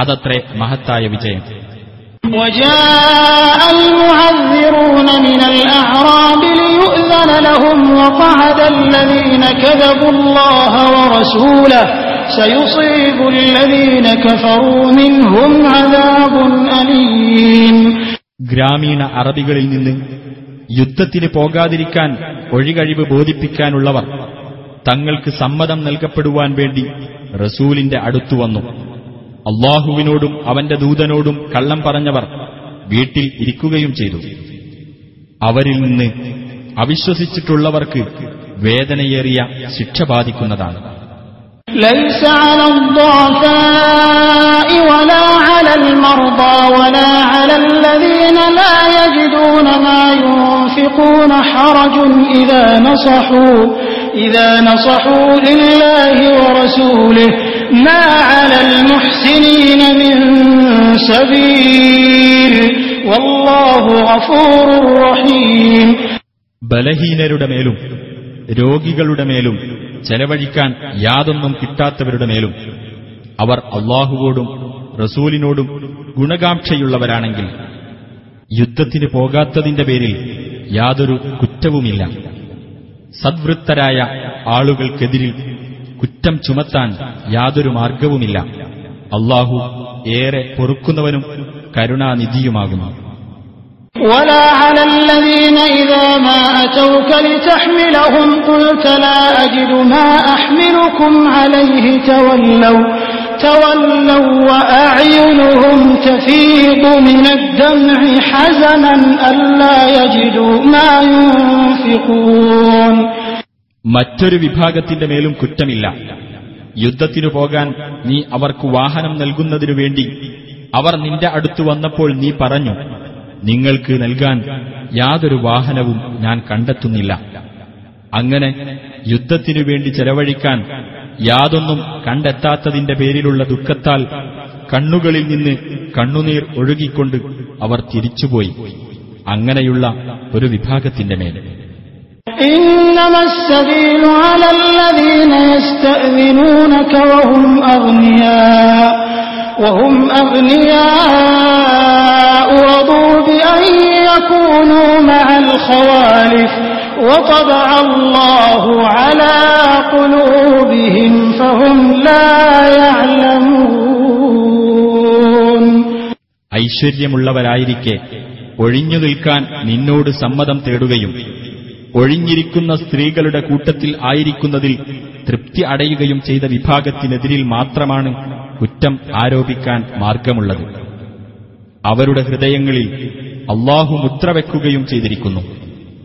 അതത്രേ മഹത്തായ വിജയം وجاء المعذرون من الأعراب ليؤذن لهم وقعد الذين كذبوا الله ورسوله سيصيب الذين كفروا منهم عذاب أليم ഗ്രാമീണ അറബികളിൽ നിന്ന് യുദ്ധത്തിന് പോകാതിരിക്കാൻ ഒഴികഴിവ് ബോധിപ്പിക്കാനുള്ളവർ തങ്ങൾക്ക് സമ്മതം നൽകപ്പെടുവാൻ വേണ്ടി റസൂലിന്റെ അടുത്തു വന്നു അള്ളാഹുവിനോടും അവന്റെ ദൂതനോടും കള്ളം പറഞ്ഞവർ വീട്ടിൽ ഇരിക്കുകയും ചെയ്തു അവരിൽ നിന്ന് അവിശ്വസിച്ചിട്ടുള്ളവർക്ക് വേദനയേറിയ ശിക്ഷ ബാധിക്കുന്നതാണ് ليس على الضعفاء ولا على المرضى ولا على الذين لا يجدون ما ينفقون حرج إذا نصحوا إذا نصحوا لله ورسوله ما على المحسنين من سبيل والله غفور رحيم ബലഹീനരുടെ മേലും രോഗികളുടെ മേലും ചെലവഴിക്കാൻ യാതൊന്നും കിട്ടാത്തവരുടെ മേലും അവർ അള്ളാഹുവോടും റസൂലിനോടും ഗുണകാംക്ഷയുള്ളവരാണെങ്കിൽ യുദ്ധത്തിന് പോകാത്തതിന്റെ പേരിൽ യാതൊരു കുറ്റവുമില്ല സദ്വൃത്തരായ ആളുകൾക്കെതിരിൽ കുറ്റം ചുമത്താൻ യാതൊരു മാർഗവുമില്ല അള്ളാഹു ഏറെ പൊറുക്കുന്നവനും കരുണാനിധിയുമാകുന്നു ولا على الذين إذا ما أتوك لتحملهم قلت لا أجد ما أحملكم عليه تولوا تولوا وأعينهم تفيض من الدمع حزنا ألا يجدوا ما ينفقون മറ്റൊരു വിഭാഗത്തിന്റെ മേലും കുറ്റമില്ല യുദ്ധത്തിനു പോകാൻ നീ അവർക്ക് വാഹനം നൽകുന്നതിനു വേണ്ടി അവർ നിന്റെ അടുത്തു വന്നപ്പോൾ നീ പറഞ്ഞു നിങ്ങൾക്ക് നൽകാൻ യാതൊരു വാഹനവും ഞാൻ കണ്ടെത്തുന്നില്ല അങ്ങനെ യുദ്ധത്തിനു വേണ്ടി ചെലവഴിക്കാൻ യാതൊന്നും കണ്ടെത്താത്തതിന്റെ പേരിലുള്ള ദുഃഖത്താൽ കണ്ണുകളിൽ നിന്ന് കണ്ണുനീർ ഒഴുകിക്കൊണ്ട് അവർ തിരിച്ചുപോയി അങ്ങനെയുള്ള ഒരു വിഭാഗത്തിന്റെ മേൽ إنما السبيل على الذين يستأذنونك وهم أغنياء وهم أغنياء رضوا بأن يكونوا مع الخوالف ഐശ്വര്യമുള്ളവരായിരിക്കെ. ഒഴിഞ്ഞു നിൽക്കാൻ നിന്നോട് സമ്മതം തേടുകയും ഒഴിഞ്ഞിരിക്കുന്ന സ്ത്രീകളുടെ കൂട്ടത്തിൽ ആയിരിക്കുന്നതിൽ തൃപ്തി അടയുകയും ചെയ്ത വിഭാഗത്തിനെതിരിൽ മാത്രമാണ് കുറ്റം ആരോപിക്കാൻ മാർഗമുള്ളത്. അവരുടെ ഹൃദയങ്ങളിൽ അള്ളാഹു മുദ്രവെക്കുകയും ചെയ്തിരിക്കുന്നു.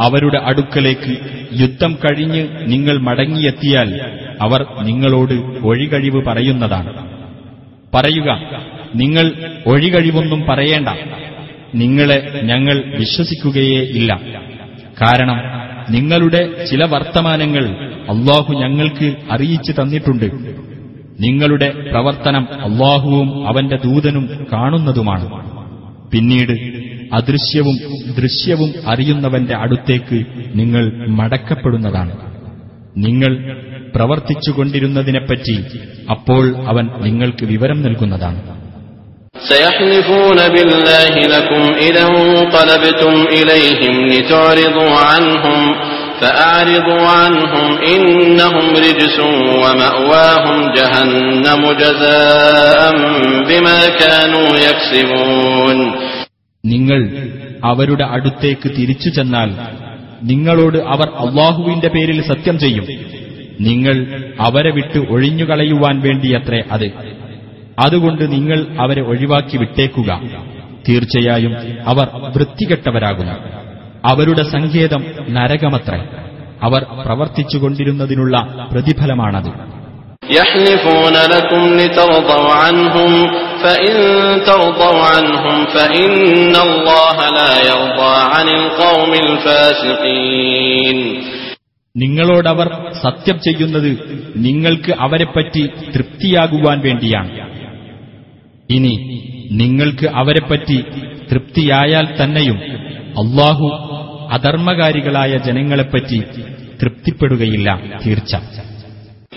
അവരുടെ അടുക്കലേക്ക് യുദ്ധം കഴിഞ്ഞ് നിങ്ങൾ മടങ്ങിയെത്തിയാൽ അവർ നിങ്ങളോട് ഒഴികഴിവ് പറയുന്നതാണ്. പറയുക നിങ്ങൾ ഒഴികഴിവൊന്നും പറയേണ്ട. നിങ്ങളെ ഞങ്ങൾ വിശ്വസിക്കുകയേ ഇല്ല. കാരണം നിങ്ങളുടെ ചില വർത്തമാനങ്ങൾ അള്ളാഹു ഞങ്ങൾക്ക് അറിയിച്ചു തന്നിട്ടുണ്ട്. നിങ്ങളുടെ പ്രവർത്തനം അള്ളാഹുവും അവന്റെ ദൂതനും കാണുന്നതുമാണ്. പിന്നീട് അദൃശ്യവും ദൃശ്യവും അറിയുന്നവന്റെ അടുത്തേക്ക് നിങ്ങൾ മടക്കപ്പെടുന്നതാണ് നിങ്ങൾ പ്രവർത്തിച്ചുകൊണ്ടിരുന്നതിനെപ്പറ്റി അപ്പോൾ അവൻ നിങ്ങൾക്ക് വിവരം നൽകുന്നതാണ് سيحلفون بالله لكم إذا انقلبتم إليهم لتعرضوا عنهم فأعرضوا عنهم إنهم رجس ومأواهم جهنم جزاء بما كانوا يكسبون നിങ്ങൾ അവരുടെ അടുത്തേക്ക് തിരിച്ചു ചെന്നാൽ നിങ്ങളോട് അവർ അള്ളാഹുവിന്റെ പേരിൽ സത്യം ചെയ്യും. നിങ്ങൾ അവരെ വിട്ട് ഒഴിഞ്ഞുകളയുവാൻ വേണ്ടിയത്രേ അത്. അതുകൊണ്ട് നിങ്ങൾ അവരെ ഒഴിവാക്കി വിട്ടേക്കുക. തീർച്ചയായും അവർ വൃത്തികെട്ടവരാകുന്നു. അവരുടെ സങ്കേതം നരകമത്രേ. അവർ പ്രവർത്തിച്ചുകൊണ്ടിരുന്നതിനുള്ള പ്രതിഫലമാണത്. يحلفون لكم لترضوا عنهم فإن ترضوا عنهم فإن الله لا يرضى عن القوم الفاسقين നിങ്ങളോടവർ സത്യം ചെയ്യുന്നത് നിങ്ങൾക്ക് അവരെപ്പറ്റി തൃപ്തിയാകുവാൻ വേണ്ടിയാണ് ഇനി നിങ്ങൾക്ക് അവരെപ്പറ്റി തൃപ്തിയായാൽ തന്നെയും അള്ളാഹു അധർമ്മകാരികളായ ജനങ്ങളെപ്പറ്റി തൃപ്തിപ്പെടുകയില്ല തീർച്ച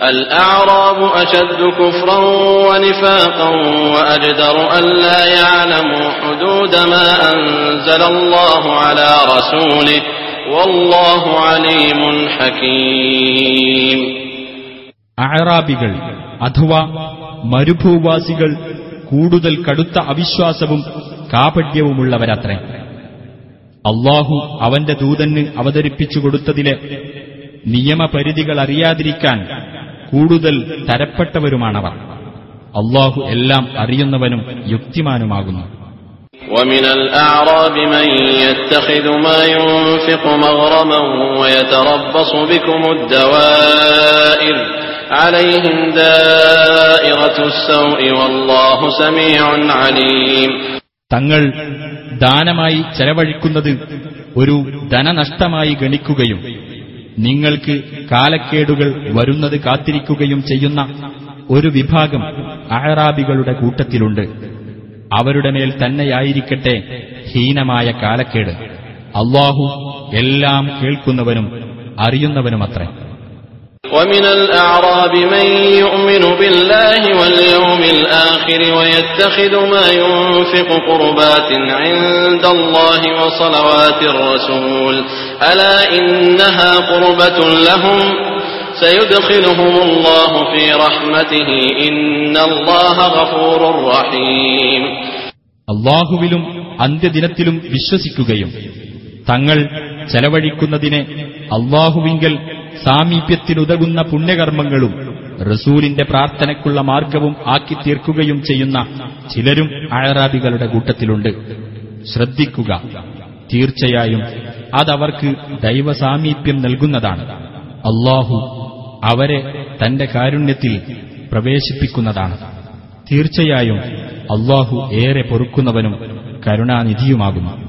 الأعراب أشد كفرا ونفاقا وأجدر ألا يعلموا حدود ما أنزل الله على رسوله والله عليم حكيم അഴറാബികൾ അഥവാ മരുഭൂവാസികൾ കൂടുതൽ കടുത്ത അവിശ്വാസവും കാപട്യവുമുള്ളവരത്രേ അള്ളാഹു അവന്റെ ദൂതന് അവതരിപ്പിച്ചു കൊടുത്തതിലെ നിയമപരിധികൾ അറിയാതിരിക്കാൻ കൂടുതൽ തരപ്പെട്ടവരുമാണവർ അള്ളാഹു എല്ലാം അറിയുന്നവനും യുക്തിമാനുമാകുന്നു ومن الأعراب من يتخذ ما ينفق مغرما ويتربص بكم الدوائر عليهم دائرة السوء والله سميع عليم തങ്ങൾ ദാനമായി ചെലവഴിക്കുന്നത് ഒരു ധനനഷ്ടമായി ഗണിക്കുകയും നിങ്ങൾക്ക് കാലക്കേടുകൾ വരുന്നത് കാത്തിരിക്കുകയും ചെയ്യുന്ന ഒരു വിഭാഗം അഹറാബികളുടെ കൂട്ടത്തിലുണ്ട്. അവരുടെ മേൽ തന്നെയായിരിക്കട്ടെ ഹീനമായ കാലക്കേട്. അള്ളാഹു എല്ലാം കേൾക്കുന്നവനും അറിയുന്നവനുമത്രേ. ومن الأعراب من يؤمن بالله واليوم الآخر ويتخذ ما ينفق قربات عند الله وصلوات الرسول ألا إنها قربة لهم سيدخلهم الله في رحمته إن الله غفور رحيم അള്ളാഹുവിലും അന്ത്യദിനത്തിലും വിശ്വസിക്കുകയും തങ്ങൾ ചെലവഴിക്കുന്നതിനെ അള്ളാഹുവിങ്കൽ സാമീപ്യത്തിനുതകുന്ന പുണ്യകർമ്മങ്ങളും റസൂലിന്റെ പ്രാർത്ഥനയ്ക്കുള്ള മാർഗവും ആക്കി തീർക്കുകയും ചെയ്യുന്ന ചിലരും അഴറാബികളുടെ കൂട്ടത്തിലുണ്ട്. ശ്രദ്ധിക്കുക. തീർച്ചയായും അതവർക്ക് ദൈവസാമീപ്യം നൽകുന്നതാണ്. അള്ളാഹു അവരെ തന്റെ കാരുണ്യത്തിൽ പ്രവേശിപ്പിക്കുന്നതാണ്. തീർച്ചയായും അള്ളാഹു ഏറെ പൊറുക്കുന്നവനും കരുണാനിധിയുമാകുന്നു.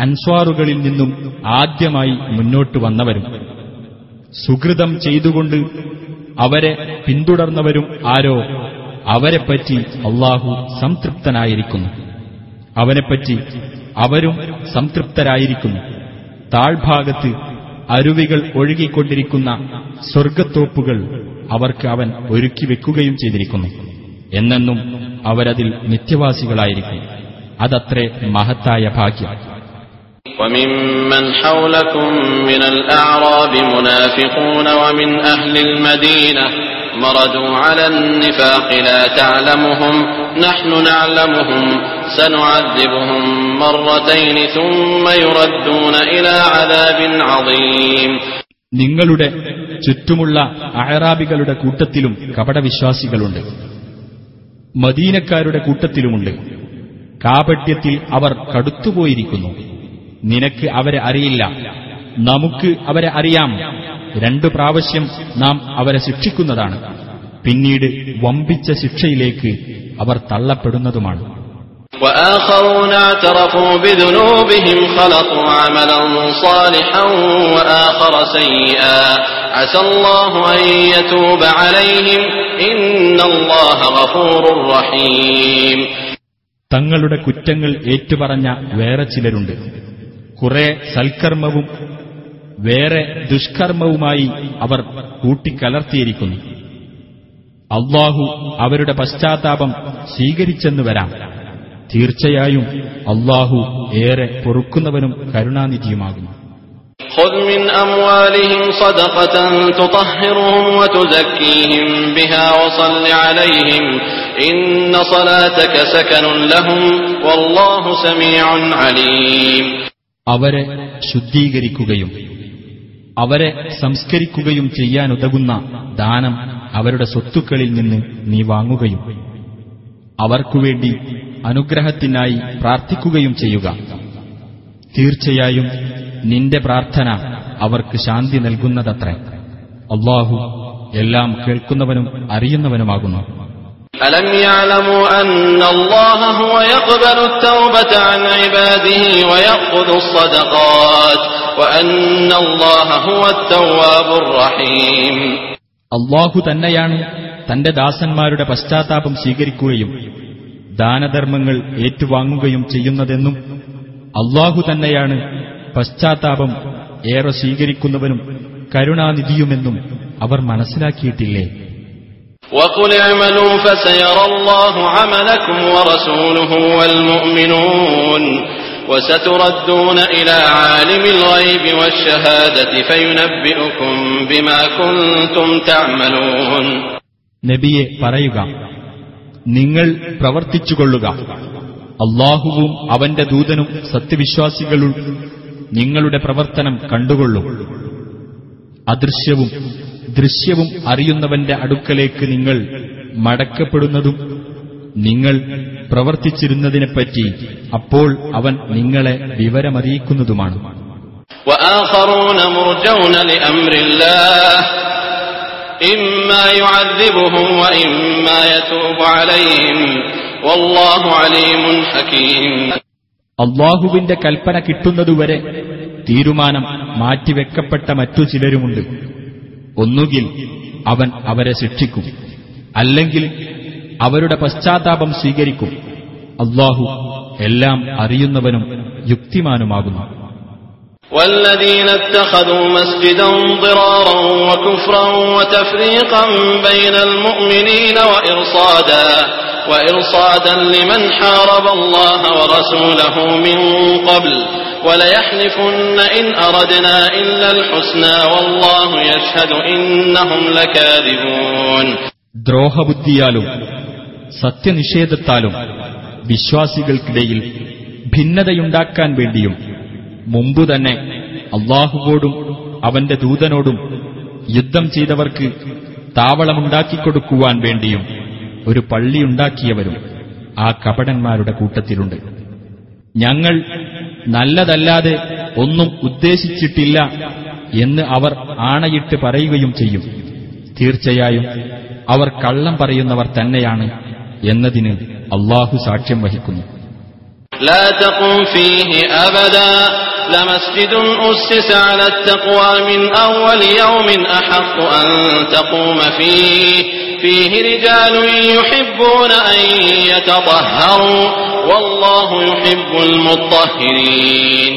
അൻസ്വാറുകളിൽ നിന്നും ആദ്യമായി മുന്നോട്ട് വന്നവരും സുഹൃതം ചെയ്തുകൊണ്ട് അവരെ പിന്തുടർന്നവരും ആരോ അവരെപ്പറ്റി അള്ളാഹു സംതൃപ്തനായിരിക്കുന്നു. അവനെപ്പറ്റി അവരും സംതൃപ്തരായിരിക്കുന്നു. താഴ്ഭാഗത്ത് അരുവികൾ ഒഴുകിക്കൊണ്ടിരിക്കുന്ന സ്വർഗത്തോപ്പുകൾ അവർക്ക് അവൻ ഒരുക്കി വെക്കുകയും ചെയ്തിരിക്കുന്നു. എന്നെന്നും അവരതിൽ നിത്യവാസികളായിരിക്കും. അതത്രേ മഹത്തായ ഭാഗ്യം. وممن حولكم من الأعراب منافقون ومن أهل المدينة مردوا على النفاق لا تعلمهم نحن نعلمهم سنعذبهم مرتين ثم يردون إلى عذاب عظيم നിങ്ങളുടെ ചുറ്റുമുള്ള അഹറാബികളുടെ കൂട്ടത്തിലും കപടവിശ്വാസികളുണ്ട് മദീനക്കാരുടെ കൂട്ടത്തിലുമുണ്ട് കാപട്യത്തിൽ അവർ കടുത്തുപോയിരിക്കുന്നു നിനക്ക് അവരെ അറിയില്ല നമുക്ക് അവരെ അറിയാം രണ്ടു പ്രാവശ്യം നാം അവരെ ശിക്ഷിക്കുന്നതാണ് പിന്നീട് വമ്പിച്ച ശിക്ഷയിലേക്ക് അവർ തള്ളപ്പെടുന്നതുമാണ് وآخرون اعترفوا بذنوبهم خلطوا عملا صالحا وآخر سيئا عسى الله أن يتوب عليهم إن الله غفور رحيم തങ്ങളുടെ കുറ്റങ്ങൾ ഏറ്റുപറഞ്ഞ വേറെ ചിലരുണ്ട് കുറെ സൽക്കർമ്മവും വേറെ ദുഷ്കർമ്മവുമായി അവർ കൂട്ടിക്കലർത്തിയിരിക്കുന്നു അള്ളാഹു അവരുടെ പശ്ചാത്താപം സ്വീകരിച്ചെന്ന് വരാം തീർച്ചയായും അള്ളാഹു ഏറെ പൊറുക്കുന്നവനും കരുണാനിധിയുമാകുന്നു خذ من أموالهم صدقة تطهرهم وتزكيهم بها وصل عليهم إن صلاتك سكن لهم والله سميع عليم അവരെ ശുദ്ധീകരിക്കുകയും അവരെ സംസ്കരിക്കുകയും ചെയ്യാനുതകുന്ന ദാനം അവരുടെ സ്വത്തുക്കളിൽ നിന്ന് നീ വാങ്ങുകയും അവർക്കുവേണ്ടി അനുഗ്രഹത്തിനായി പ്രാർത്ഥിക്കുകയും ചെയ്യുക. തീർച്ചയായും നിന്റെ പ്രാർത്ഥന അവർക്ക് ശാന്തി നൽകുന്നതത്രേ. അള്ളാഹു എല്ലാം കേൾക്കുന്നവനും അറിയുന്നവനുമാകുന്നു. ألم يعلموا أن الله هو يقبل التوبة عن عباده ويأخذ الصدقات وأن الله هو التواب الرحيم അള്ളാഹു തന്നെയാണ് തന്റെ ദാസന്മാരുടെ പശ്ചാത്താപം സ്വീകരിക്കുകയും ദാനധർമ്മങ്ങൾ ഏറ്റുവാങ്ങുകയും ചെയ്യുന്നതെന്നും അള്ളാഹു തന്നെയാണ് പശ്ചാത്താപം ഏറെ സ്വീകരിക്കുന്നവനും കരുണാനിധിയുമെന്നും അവർ മനസ്സിലാക്കിയിട്ടില്ലേ وقل اعملوا فسيرى الله عملكم ورسوله والمؤمنون وستردون إلى عالم الغيب والشهادة فينبئكم بما كنتم تعملون നബിയെ പറയുക നിങ്ങൾ പ്രവർത്തിച്ചുകൊള്ളുക അള്ളാഹുവും അവന്റെ ദൂതനും സത്യവിശ്വാസികളും നിങ്ങളുടെ പ്രവർത്തനം കണ്ടുകൊള്ളും അദൃശ്യവും ദൃശ്യവും അറിയുന്നവന്റെ അടുക്കലേക്ക് നിങ്ങൾ മടക്കപ്പെടുന്നതും നിങ്ങൾ പ്രവർത്തിച്ചിരുന്നതിനെപ്പറ്റി അപ്പോൾ അവൻ നിങ്ങളെ വിവരമറിയിക്കുന്നതുമാണ്. അള്ളാഹുവിന്റെ കൽപ്പന കിട്ടുന്നതുവരെ തീരുമാനം മാറ്റിവെക്കപ്പെട്ട മറ്റു ചിലരുമുണ്ട്. ഒന്നുകിൽ അവൻ അവരെ ശിക്ഷിക്കും. അല്ലെങ്കിൽ അവരുടെ പശ്ചാത്താപം സ്വീകരിക്കും. അള്ളാഹു എല്ലാം അറിയുന്നവനും യുക്തിമാനുമാകുന്നു. والذين اتخذوا مسجدا ضرارا وكفرا وتفريقا بين المؤمنين وإرصادا وإرصادا لمن حارب الله ورسوله من قبل وليحلفن إن أردنا إلا الحسنى والله يشهد إنهم لكاذبون ദ്രോഹബുദ്ധിയാലും സത്യനിഷേധത്താലും വിശ്വാസികൾക്കിടയിൽ ഭിന്നതയുണ്ടാക്കാൻ വേണ്ടിയും മുമ്പു തന്നെ അള്ളാഹുവോടും അവന്റെ ദൂതനോടും യുദ്ധം ചെയ്തവർക്ക് താവളമുണ്ടാക്കിക്കൊടുക്കുവാൻ വേണ്ടിയും ഒരു പള്ളിയുണ്ടാക്കിയവരും ആ കപടന്മാരുടെ കൂട്ടത്തിലുണ്ട്. ഞങ്ങൾ നല്ലതല്ലാതെ ഒന്നും ഉദ്ദേശിച്ചിട്ടില്ല എന്ന് അവർ ആണയിട്ട് പറയുകയും ചെയ്യും. തീർച്ചയായും അവർ കള്ളം പറയുന്നവർ തന്നെയാണ് എന്നതിന് അള്ളാഹു സാക്ഷ്യം വഹിക്കുന്നു. لا تقم فيه أبدا لمسجد أسس على التقوى من أول يوم أحق أن تقوم فيه فيه رجال يحبون أن يتطهروا والله يحب المطهرين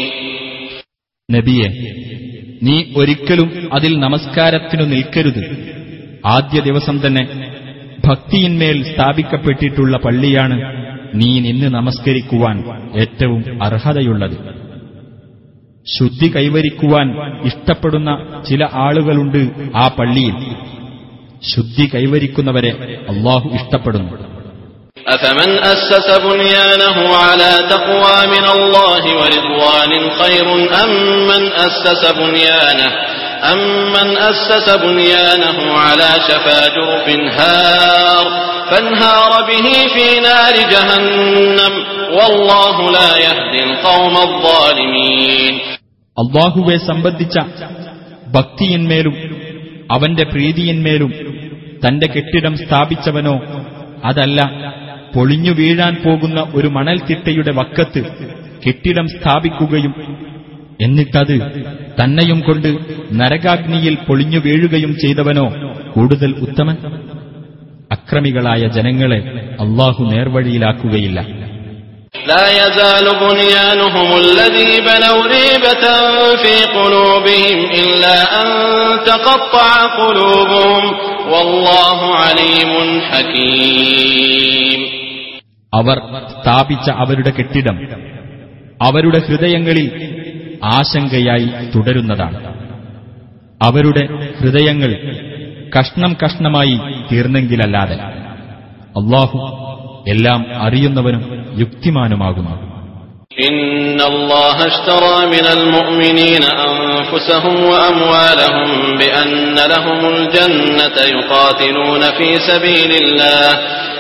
നബിയെ നീ ഒരിക്കലും അതിൽ നമസ്കാരത്തിനു നിൽക്കരുത് ആദ്യ ദിവസം തന്നെ ഭക്തിയിന്മേൽ സ്ഥാപിക്കപ്പെട്ടിട്ടുള്ള പള്ളിയാണ് നീ നിന്ന് നമസ്കരിക്കുവാൻ ഏറ്റവും അർഹതയുള്ളത് ശുദ്ധി കൈവരിക്കുവാൻ ഇഷ്ടപ്പെടുന്ന ചില ആളുകളുണ്ട് ആ പള്ളിയിൽ ശുദ്ധി കൈവരിക്കുന്നവരെ അള്ളാഹു ഇഷ്ടപ്പെടുന്നു أفمن أسس بنيانه على تقوى من الله ورضوان خير أم من أسس بنيانه أمن أسس بنيانه على شفا جرف هار فانهار به في نار جهنم والله لا يهدي القوم الظالمين അള്ളാഹുവെ സംബന്ധിച്ച ഭക്തിയിന്മേലും അവന്റെ പ്രീതിയിന്മേലും തന്റെ കെട്ടിടം സ്ഥാപിച്ചവനോ അതല്ല പൊളിഞ്ഞു വീഴാൻ പോകുന്ന ഒരു മണൽത്തിട്ടയുടെ വക്കത്ത് കെട്ടിടം സ്ഥാപിക്കുകയും എന്നിട്ടത് തന്നെയും കൊണ്ട് നരകാഗ്നിയിൽ പൊളിഞ്ഞു വീഴുകയും ചെയ്തവനോ കൂടുതൽ ഉത്തമൻ അക്രമികളായ ജനങ്ങളെ അള്ളാഹു നേർവഴിയിലാക്കുകയില്ല لا يزال بنيانهم الذي بنوا ريبة في قلوبهم إلا أن تقطع قلوبهم والله عليم حكيم അവർ സ്ഥാപിച്ച അവരുടെ കെട്ടിടം അവരുടെ ഹൃദയങ്ങളിൽ ആശങ്കയായി തുടരുന്നതാണ് അവരുടെ ഹൃദയങ്ങൾ കഷ്ണം കഷ്ണമായി തീർന്നെങ്കിലല്ലാതെ അള്ളാഹു എല്ലാം അറിയുന്നവനും യുക്തിമാനുമാകുന്നു إن الله اشترى من المؤمنين أنفسهم وأموالهم بأن لهم الجنة يقاتلون في سبيل الله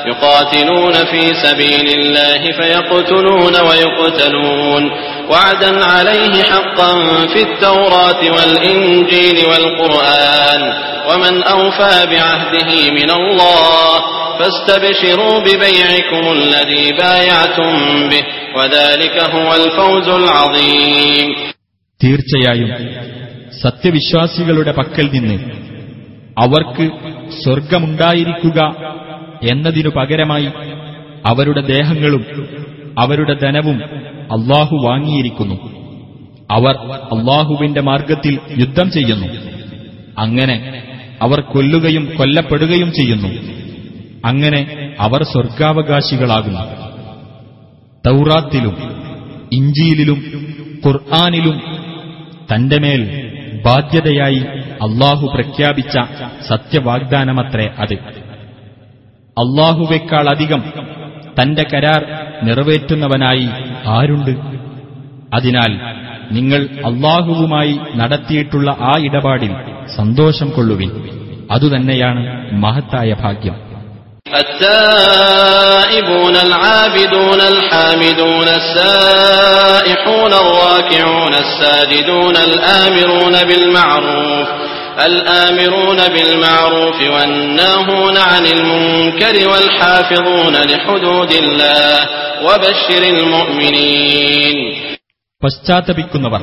يقاتلون في سبيل الله فيقتلون ويقتلون وعدا عليه حقا في التوراة والإنجيل والقرآن ومن أوفى بعهده من الله فاستبشروا ببيعكم الذي بايعتم به وذلك هو الفوز العظيم തീർച്ചയായും സത്യവിശ്വാസികളുടെ പക്കൽ നിന്ന് അവർക്ക് സ്വർഗമുണ്ടായിരിക്കുക എന്നതിനു പകരമായി അവരുടെ ദേഹങ്ങളും അവരുടെ ധനവും അള്ളാഹു വാങ്ങിയിരിക്കുന്നു. അവർ അള്ളാഹുവിന്റെ മാർഗത്തിൽ യുദ്ധം ചെയ്യുന്നു. അങ്ങനെ അവർ കൊല്ലുകയും കൊല്ലപ്പെടുകയും ചെയ്യുന്നു. അങ്ങനെ അവർ സ്വർഗാവകാശികളാകുന്നു തൗറാത്തിലും ഇഞ്ചിയിലും ഖുർആാനിലും തന്റെ മേൽ ബാധ്യതയായി അള്ളാഹു പ്രഖ്യാപിച്ച സത്യവാഗ്ദാനമത്രേ അത്. അള്ളാഹുവേക്കാളധികം തന്റെ കരാർ നിറവേറ്റുന്നവനായി ആരുണ്ട് അതിനാൽ നിങ്ങൾ അള്ളാഹുവുമായി നടത്തിയിട്ടുള്ള ആ ഇടപാടിൽ സന്തോഷം കൊള്ളുവിൻ അതുതന്നെയാണ് മഹത്തായ ഭാഗ്യം التائبون العابدون الحامدون السائحون الراكعون الساجدون الآمرون بالمعروف الآمرون بالمعروف والناهون عن المنكر والحافظون لحدود الله وبشر المؤمنين പശ്ചാത്തപിക്കുന്നവർ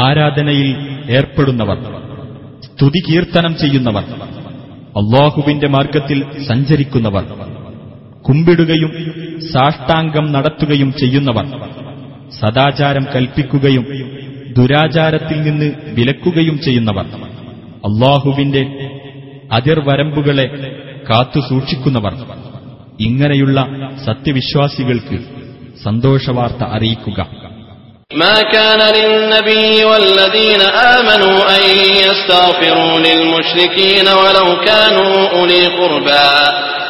ആരാധനയിൽ ഏർപ്പെടുന്നവർ സ്തുതി കീർത്തനം ചെയ്യുന്നവർ അള്ളാഹുവിന്റെ മാർഗത്തിൽ സഞ്ചരിക്കുന്നവർ കുമ്പിടുകയും സാഷ്ടാംഗം നടത്തുകയും ചെയ്യുന്നവർ സദാചാരം കൽപ്പിക്കുകയും ദുരാചാരത്തിൽ നിന്ന് വിലക്കുകയും ചെയ്യുന്നവർ അള്ളാഹുവിന്റെ അതിർവരമ്പുകളെ കാത്തു സൂക്ഷിക്കുന്നവർ ഇങ്ങനെയുള്ള സത്യവിശ്വാസികൾക്ക് സന്തോഷവാർത്ത അറിയിക്കുക ما كان للنبي والذين آمنوا أن يستغفروا للمشركين ولو كانوا أولي قربى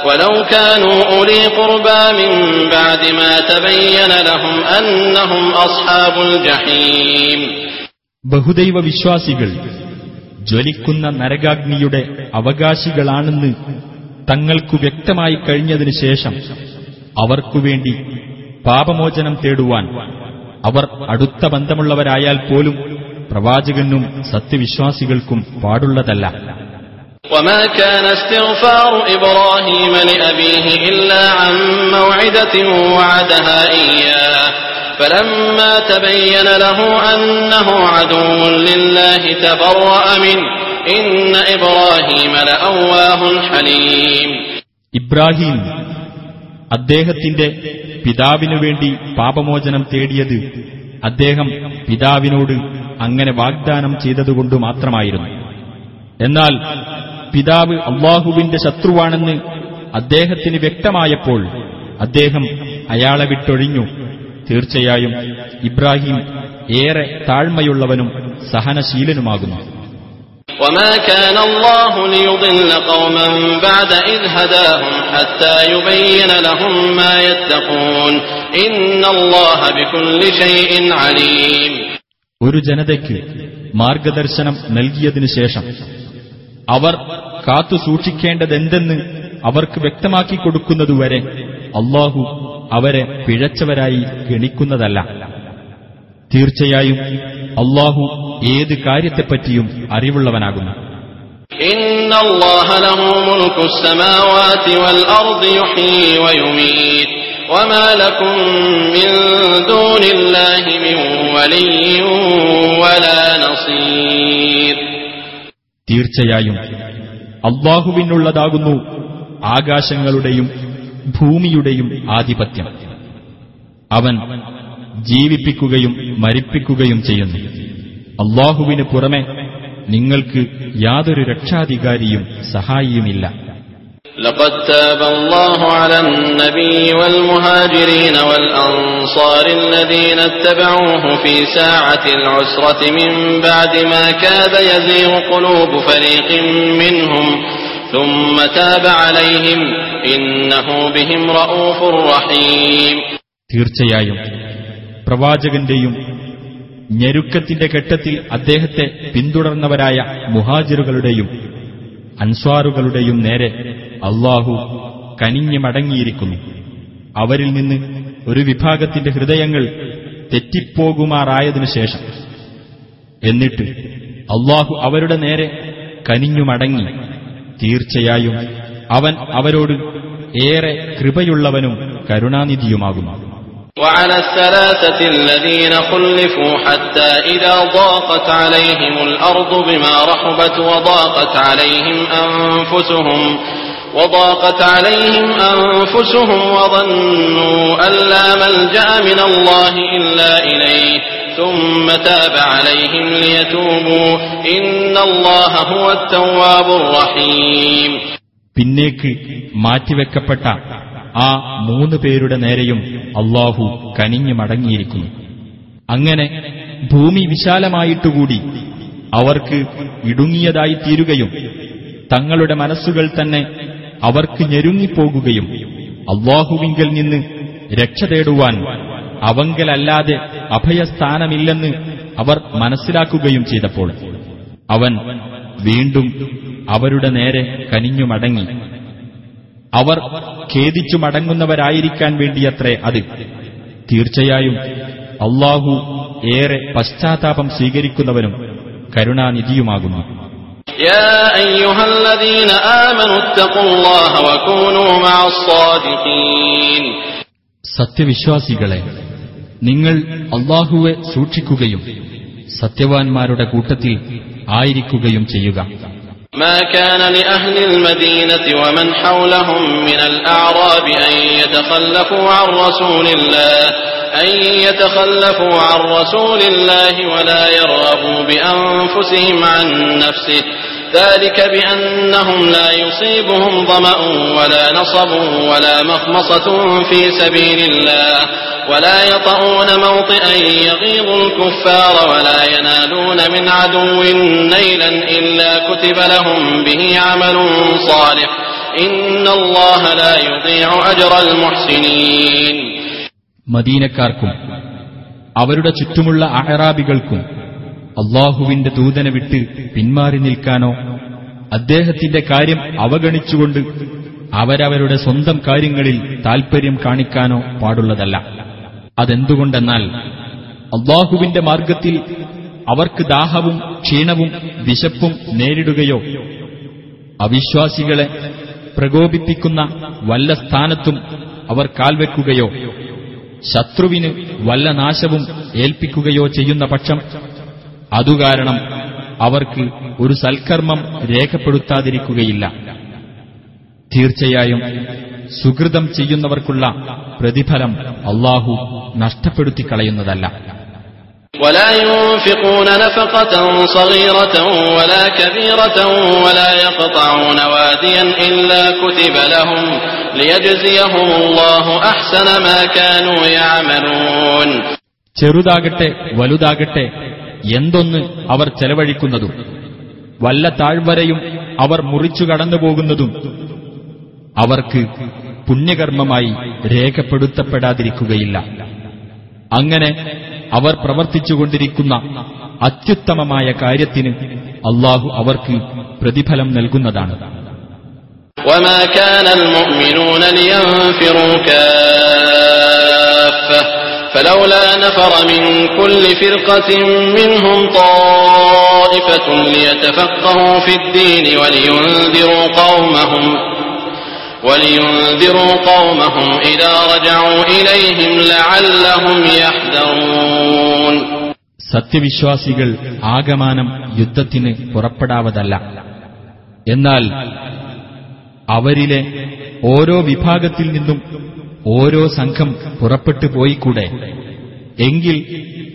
ولو كانوا أولي قربى من بعد ما تبين لهم أنهم أصحاب الجحيم ബഹുദൈവ വിശ്വാസികൾ ജ്വലിക്കുന്ന നരകാഗ്നിയുടെ അവകാശികളാണെന്ന് തങ്ങൾക്കു വ്യക്തമായി കഴിഞ്ഞതിനു ശേഷം അവർക്കുവേണ്ടി പാപമോചനം തേടുവാൻ അവർ അടുത്ത ബന്ധമുള്ളവരായാൽ പോലും പ്രവാചകനും സത്യവിശ്വാസികൾക്കും പാടുള്ളതല്ല وما كان استغفار إبراهيم لأبيه إلا عن موعدة وعدها إياه فلما تبين له أنه عدو لله تبرأ منه إن إبراهيم لأواه حليم ഇബ്രാഹിം അദ്ദേഹത്തിന്റെ പിതാവിനു വേണ്ടി പാപമോചനം തേടിയത് അദ്ദേഹം പിതാവിനോട് അങ്ങനെ വാഗ്ദാനം ചെയ്തതുകൊണ്ട് മാത്രമായിരുന്നു എന്നാൽ പിതാവ് അള്ളാഹുവിന്റെ ശത്രുവാണെന്ന് അദ്ദേഹത്തിന് വ്യക്തമായപ്പോൾ അദ്ദേഹം അയാളെ വിട്ടൊഴിഞ്ഞു തീർച്ചയായും ഇബ്രാഹിം ഏറെ താഴ്മയുള്ളവനും സഹനശീലനുമാകുന്നു وما كان الله ليضل قوما بعد إذ هداهم حتى يبين لهم ما يتقون إن الله بكل شيء عليم ഒരു ജനതയ്ക്ക് മാർഗദർശനം നൽകിയതിനു ശേഷം അവർ കാത്തു സൂക്ഷിക്കേണ്ടതെന്തെന്ന് അവർക്ക് വ്യക്തമാക്കി കൊടുക്കുന്നതുവരെ അള്ളാഹു അവരെ പിഴച്ചവരായി ഗണിക്കുന്നതല്ല തീർച്ചയായും അള്ളാഹു ഏത് കാര്യത്തെപ്പറ്റിയും അറിവുള്ളവനാകുന്നു. തീർച്ചയായും അള്ളാഹുവിനുള്ളതാകുന്നു ആകാശങ്ങളുടെയും ഭൂമിയുടെയും ആധിപത്യം അവൻ ജീവിപ്പിക്കുകയും മരിപ്പിക്കുകയും ചെയ്യുന്നു അള്ളാഹുവിന് പുറമെ നിങ്ങൾക്ക് യാതൊരു രക്ഷാധികാരിയും സഹായിയുമില്ല لقد تاب الله على النبي والمهاجرين والأنصار الذين اتبعوه في ساعة العسرة من بعد ما كاد يزيغ قلوب فريق منهم ثم تاب عليهم إنه بهم رؤوف رحيم തീർച്ചയായും പ്രവാചകന്റെയും ഞെരുക്കത്തിന്റെ ഘട്ടത്തിൽ അദ്ദേഹത്തെ പിന്തുടർന്നവരായ മുഹാജിറുകളുടെയും അൻസ്വാറുകളുടെയും നേരെ അള്ളാഹു കനിഞ്ഞു മടങ്ങിയിരിക്കുന്നു അവരിൽ നിന്ന് ഒരു വിഭാഗത്തിന്റെ ഹൃദയങ്ങൾ തെറ്റിപ്പോകുമാറായതിനു ശേഷം എന്നിട്ട് അള്ളാഹു അവരുടെ നേരെ കനിഞ്ഞു മടങ്ങി തീർച്ചയായും അവൻ അവരോട് ഏറെ കൃപയുള്ളവനും കരുണാനിധിയുമാകുന്നു وعلى الثلاثة الذين خلفوا حتى إذا ضاقت عليهم الأرض بما رحبت وضاقت عليهم أنفسهم وضاقت عليهم أنفسهم وظنوا أن لا ملجأ من الله إلا إليه ثم تاب عليهم ليتوبوا إن الله هو التواب الرحيم പിന്നേക്ക് മാറ്റിവെക്കപ്പെട്ട ആ മൂന്ന് പേരുടെ നേരെയും അള്ളാഹു കനിഞ്ഞു മടങ്ങിയിരിക്കുന്നു അങ്ങനെ ഭൂമി വിശാലമായിട്ടുകൂടി അവർക്ക് ഇടുങ്ങിയതായി തീരുകയും തങ്ങളുടെ മനസ്സുകൾ തന്നെ അവർക്ക് ഞെരുങ്ങിപ്പോകുകയും അള്ളാഹുവിങ്കൽ നിന്ന് രക്ഷ തേടുവാൻ അവങ്കലല്ലാതെ അഭയസ്ഥാനമില്ലെന്ന് അവർ മനസ്സിലാക്കുകയും ചെയ്തപ്പോൾ അവൻ വീണ്ടും അവരുടെ നേരെ കനിഞ്ഞു മടങ്ങി അവർ ഖേദിച്ചു മടങ്ങുന്നവരായിരിക്കാൻ വേണ്ടിയത്രേ അത്. തീർച്ചയായും അള്ളാഹു ഏറെ പശ്ചാത്താപം സ്വീകരിക്കുന്നവനും കരുണാനിധിയുമാകുന്നു. സത്യവിശ്വാസികളെ നിങ്ങൾ അള്ളാഹുവെ സൂക്ഷിക്കുകയും സത്യവാൻമാരുടെ കൂട്ടത്തിൽ ആയിരിക്കുകയും ചെയ്യുക ما كان لأهل المدينة ومن حولهم من الأعراب أن يتخلفوا عن رسول الله أن يتخلفوا عن رسول الله ولا يرغبوا بأنفسهم عن نفسه ذلك بأنهم لا يصيبهم ظمأ ولا نصب ولا مخمصة في سبيل الله ولا يطؤون موطئا يغيظ الكفار ولا ينالون من عدو نيلا إلا كتب لهم به عمل صالح إن الله لا يضيع أجر المحسنين മദീനക്കാർക്കും അവരുടെ ചുറ്റുമുള്ള അഹറാബികൾക്കും അള്ളാഹുവിന്റെ ദൂതനെ വിട്ട് പിന്മാറി നിൽക്കാനോ? അദ്ദേഹത്തിന്റെ കാര്യം അവഗണിച്ചുകൊണ്ട് അവരവരുടെ സ്വന്തം കാര്യങ്ങളിൽ താൽപര്യം കാണിക്കാനോ പാടുള്ളതല്ല. അതെന്തുകൊണ്ടെന്നാൽ അള്ളാഹുവിന്റെ മാർഗത്തിൽ അവർക്ക് ദാഹവും ക്ഷീണവും വിശപ്പും നേരിടുകയോ അവിശ്വാസികളെ പ്രകോപിപ്പിക്കുന്ന വല്ല സ്ഥാനത്തും അവർ കാൽവെക്കുകയോ ശത്രുവിന് വല്ല നാശവും ഏൽപ്പിക്കുകയോ ചെയ്യുന്ന പക്ഷം അതുകാരണം അവർക്ക് ഒരു സൽക്കർമ്മം രേഖപ്പെടുത്താതിരിക്കുകയില്ല തീർച്ചയായും സുഹൃതം ചെയ്യുന്നവർക്കുള്ള പ്രതിഫലം അള്ളാഹു നഷ്ടപ്പെടുത്തിക്കളയുന്നതല്ല ولا ينفقون نفقة صغيرة ولا كبيرة ولا يقطعون واديا إلا كتب لهم ليجزيهم الله أحسن ما كانوا يعملون ചെറുതാകട്ടെ വലുതാകട്ടെ എന്തൊന്ന് അവർ ചെലവഴിക്കുന്നതും വല്ല താഴ്വരയും അവർ മുറിച്ചു കടന്നുപോകുന്നതും അവർക്ക് പുണ്യകർമ്മമായി രേഖപ്പെടുത്തപ്പെടാതിരിക്കുകയില്ല അങ്ങനെ അവർ പ്രവർത്തിച്ചുകൊണ്ടിരിക്കുന്ന അത്യുത്തമമായ കാര്യത്തിന് അള്ളാഹു അവർക്ക് പ്രതിഫലം നൽകുന്നതാണ് وما كان المؤمنون لينفروا كافة فلولا نفر من كل فرقة منهم طائفة ليتفقهوا في الدين ولينذروا قومهم ولينذروا قومهم إذا رجعوا إليهم لعلهم يحذرون സത്യവിശ്വാസികൾ ആകമാനം യുദ്ധത്തിന് പുറപ്പെടാവതല്ല എന്നാൽ അവരിലെ ഓരോ വിഭാഗത്തിൽ നിന്നും ഓരോ സംഘം പുറപ്പെട്ടു പോയിക്കൂടെ? എങ്കിൽ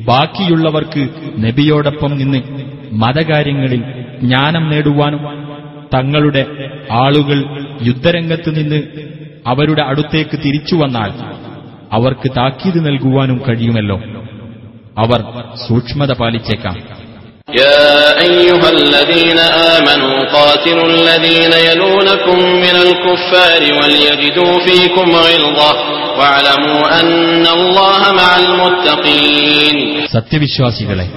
ബാക്കിയുള്ളവർക്ക് നബിയോടൊപ്പം നിന്ന് മതകാര്യങ്ങളിൽ ജ്ഞാനം നേടുവാനും തങ്ങളുടെ ആളുകൾ യുദ്ധരംഗത്ത് നിന്ന് അവരുടെ അടുത്തേക്ക് തിരിച്ചു വന്നാൽ അവർക്ക് താക്കീത് നൽകുവാനും കഴിയുമല്ലോ. അവർ സൂക്ഷ്മത പാലിച്ചേക്കാം. يا أيها الذين آمنوا قاتلوا الذين يلونكم من الكفار وليجدوا فيكم غلظة واعلموا أن الله مع المتقين സത്യവിശ്വാസികളെ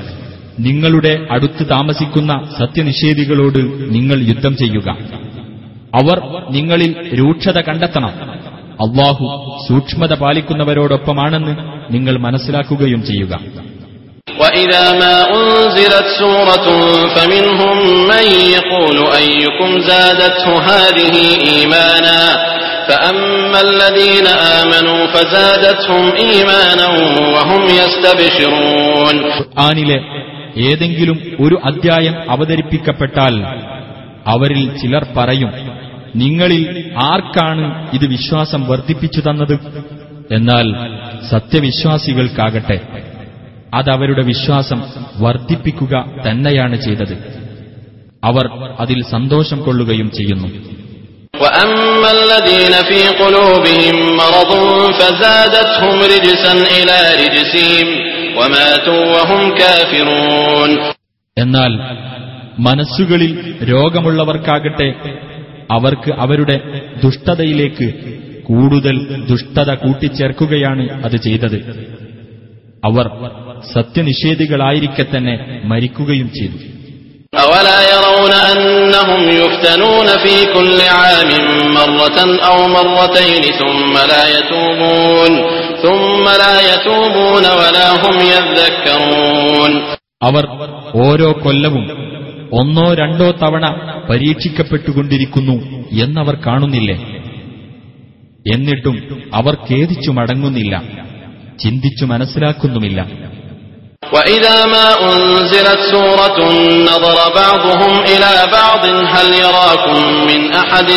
നിങ്ങളുടെ അടുത്ത് താമസിക്കുന്ന സത്യനിഷേധികളോട് നിങ്ങൾ യുദ്ധം ചെയ്യുക അവർ നിങ്ങളിൽ രൂക്ഷത കണ്ടെത്തണം അള്ളാഹു സൂക്ഷ്മത പാലിക്കുന്നവരോടൊപ്പമാണെന്ന് നിങ്ങൾ മനസ്സിലാക്കുകയും ചെയ്യുക وإذا ما أنزلت سورة فمنهم من يقول أيكم زادته هذه إيمانا فأما الذين آمنوا فزادتهم إيمانا وهم يستبشرون ഖുർആനിലെ ഏതെങ്കിലും ഒരു അധ്യായം അവതരിപ്പിക്കപ്പെട്ടാൽ അവരിൽ ചിലർ പറയും നിങ്ങളിൽ ആർക്കാണ് ഇത് വിശ്വാസം വർദ്ധിപ്പിച്ചു തന്നത് എന്നാൽ സത്യവിശ്വാസികൾക്കാകട്ടെ അതവരുടെ വിശ്വാസം വർദ്ധിപ്പിക്കുക തന്നെയാണ് ചെയ്തത്. അവർ അതിൽ സന്തോഷം കൊള്ളുകയും ചെയ്യുന്നു. എന്നാൽ മനസ്സുകളിൽ രോഗമുള്ളവർക്കാകട്ടെ അവർക്ക് അവരുടെ ദുഷ്ടതയിലേക്ക് കൂടുതൽ ദുഷ്ടത കൂട്ടിച്ചേർക്കുകയാണ് അത് ചെയ്തത്. അവർ സത്യനിഷേധികളായിരിക്കെ തന്നെ മരിക്കുകയും ചെയ്തു أولا يرون أنهم يفتنون في كل عام مرة أو مرتين ثم لا يتوبون ثم لا يتوبون ولا هم يذكرون അവർ ഓരോ കൊല്ലവും ഒന്നോ രണ്ടോ തവണ പരീക്ഷിക്കപ്പെട്ടുകൊണ്ടിരിക്കുന്നു എന്നവർ കാണുന്നില്ലേ എന്നിട്ടും അവർ ഖേദിച്ചു മടങ്ങുന്നില്ല ചിന്തിച്ചു മനസ്സിലാക്കുന്നുമില്ല وإذا ما أنزلت سورة نظر بعضهم إلى بعض هل يراكم من أحد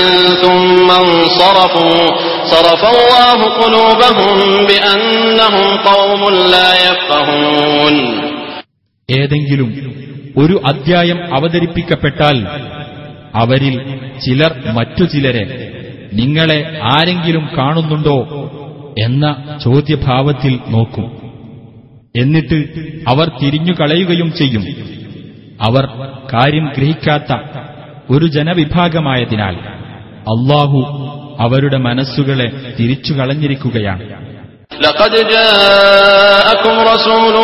ثم انصرفوا صرف الله قلوبهم بأنهم قوم لا يفقهون ഏതെങ്കിലും ഒരു അദ്ധ്യായം അവതരിപ്പിക്കപ്പെട്ടാൽ അവരിൽ ചിലർ മറ്റു ചിലരെ നിങ്ങളെ ആരെങ്കിലും കാണുന്നുണ്ടോ എന്ന ചോദ്യഭാവത്തിൽ നോക്കും എന്നിട്ട് അവർ തിരിഞ്ഞു കളയുകയും ചെയ്യും അവർ കാര്യം ഗ്രഹിക്കാത്ത ഒരു ജനവിഭാഗമായതിനാൽ അള്ളാഹു അവരുടെ മനസ്സുകളെ തിരിച്ചു കളഞ്ഞിരിക്കുകയാണ് لقد جاءكم رسول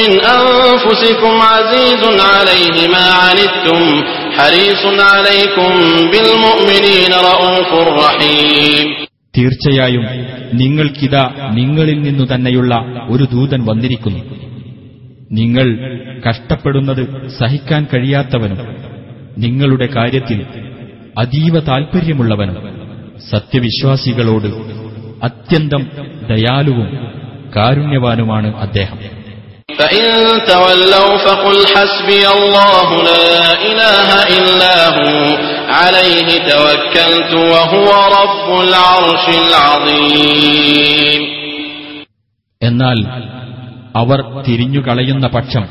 من أنفسكم عزيز عليه ما عنتم حريص عليكم بالمؤمنين رؤوف رحيم തീർച്ചയായും നിങ്ങൾക്കിതാ നിങ്ങളിൽ നിന്നു തന്നെയുള്ള ഒരു ദൂതൻ വന്നിരിക്കുന്നു. നിങ്ങൾ കഷ്ടപ്പെടുന്നത് സഹിക്കാൻ കഴിയാത്തവനും നിങ്ങളുടെ കാര്യത്തിൽ അതീവ താൽപര്യമുള്ളവനും സത്യവിശ്വാസികളോട് അത്യന്തം ദയാലുവും കാരുണ്യവാനുമാണ് അദ്ദേഹം. എന്നാൽ അവർ തിരിഞ്ഞുകളയുന്ന പക്ഷം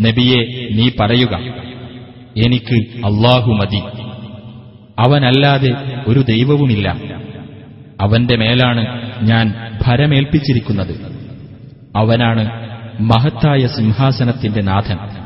നബിയെ നീ പറയുക എനിക്ക് അള്ളാഹു മതി. അവനല്ലാതെ ഒരു ദൈവവുമില്ല. അവന്റെ മേലാണ് ഞാൻ ഭരമേൽപ്പിച്ചിരിക്കുന്നത്. അവനാണ് മഹത്തായ സിംഹാസനത്തിന്റെ നാഥൻ.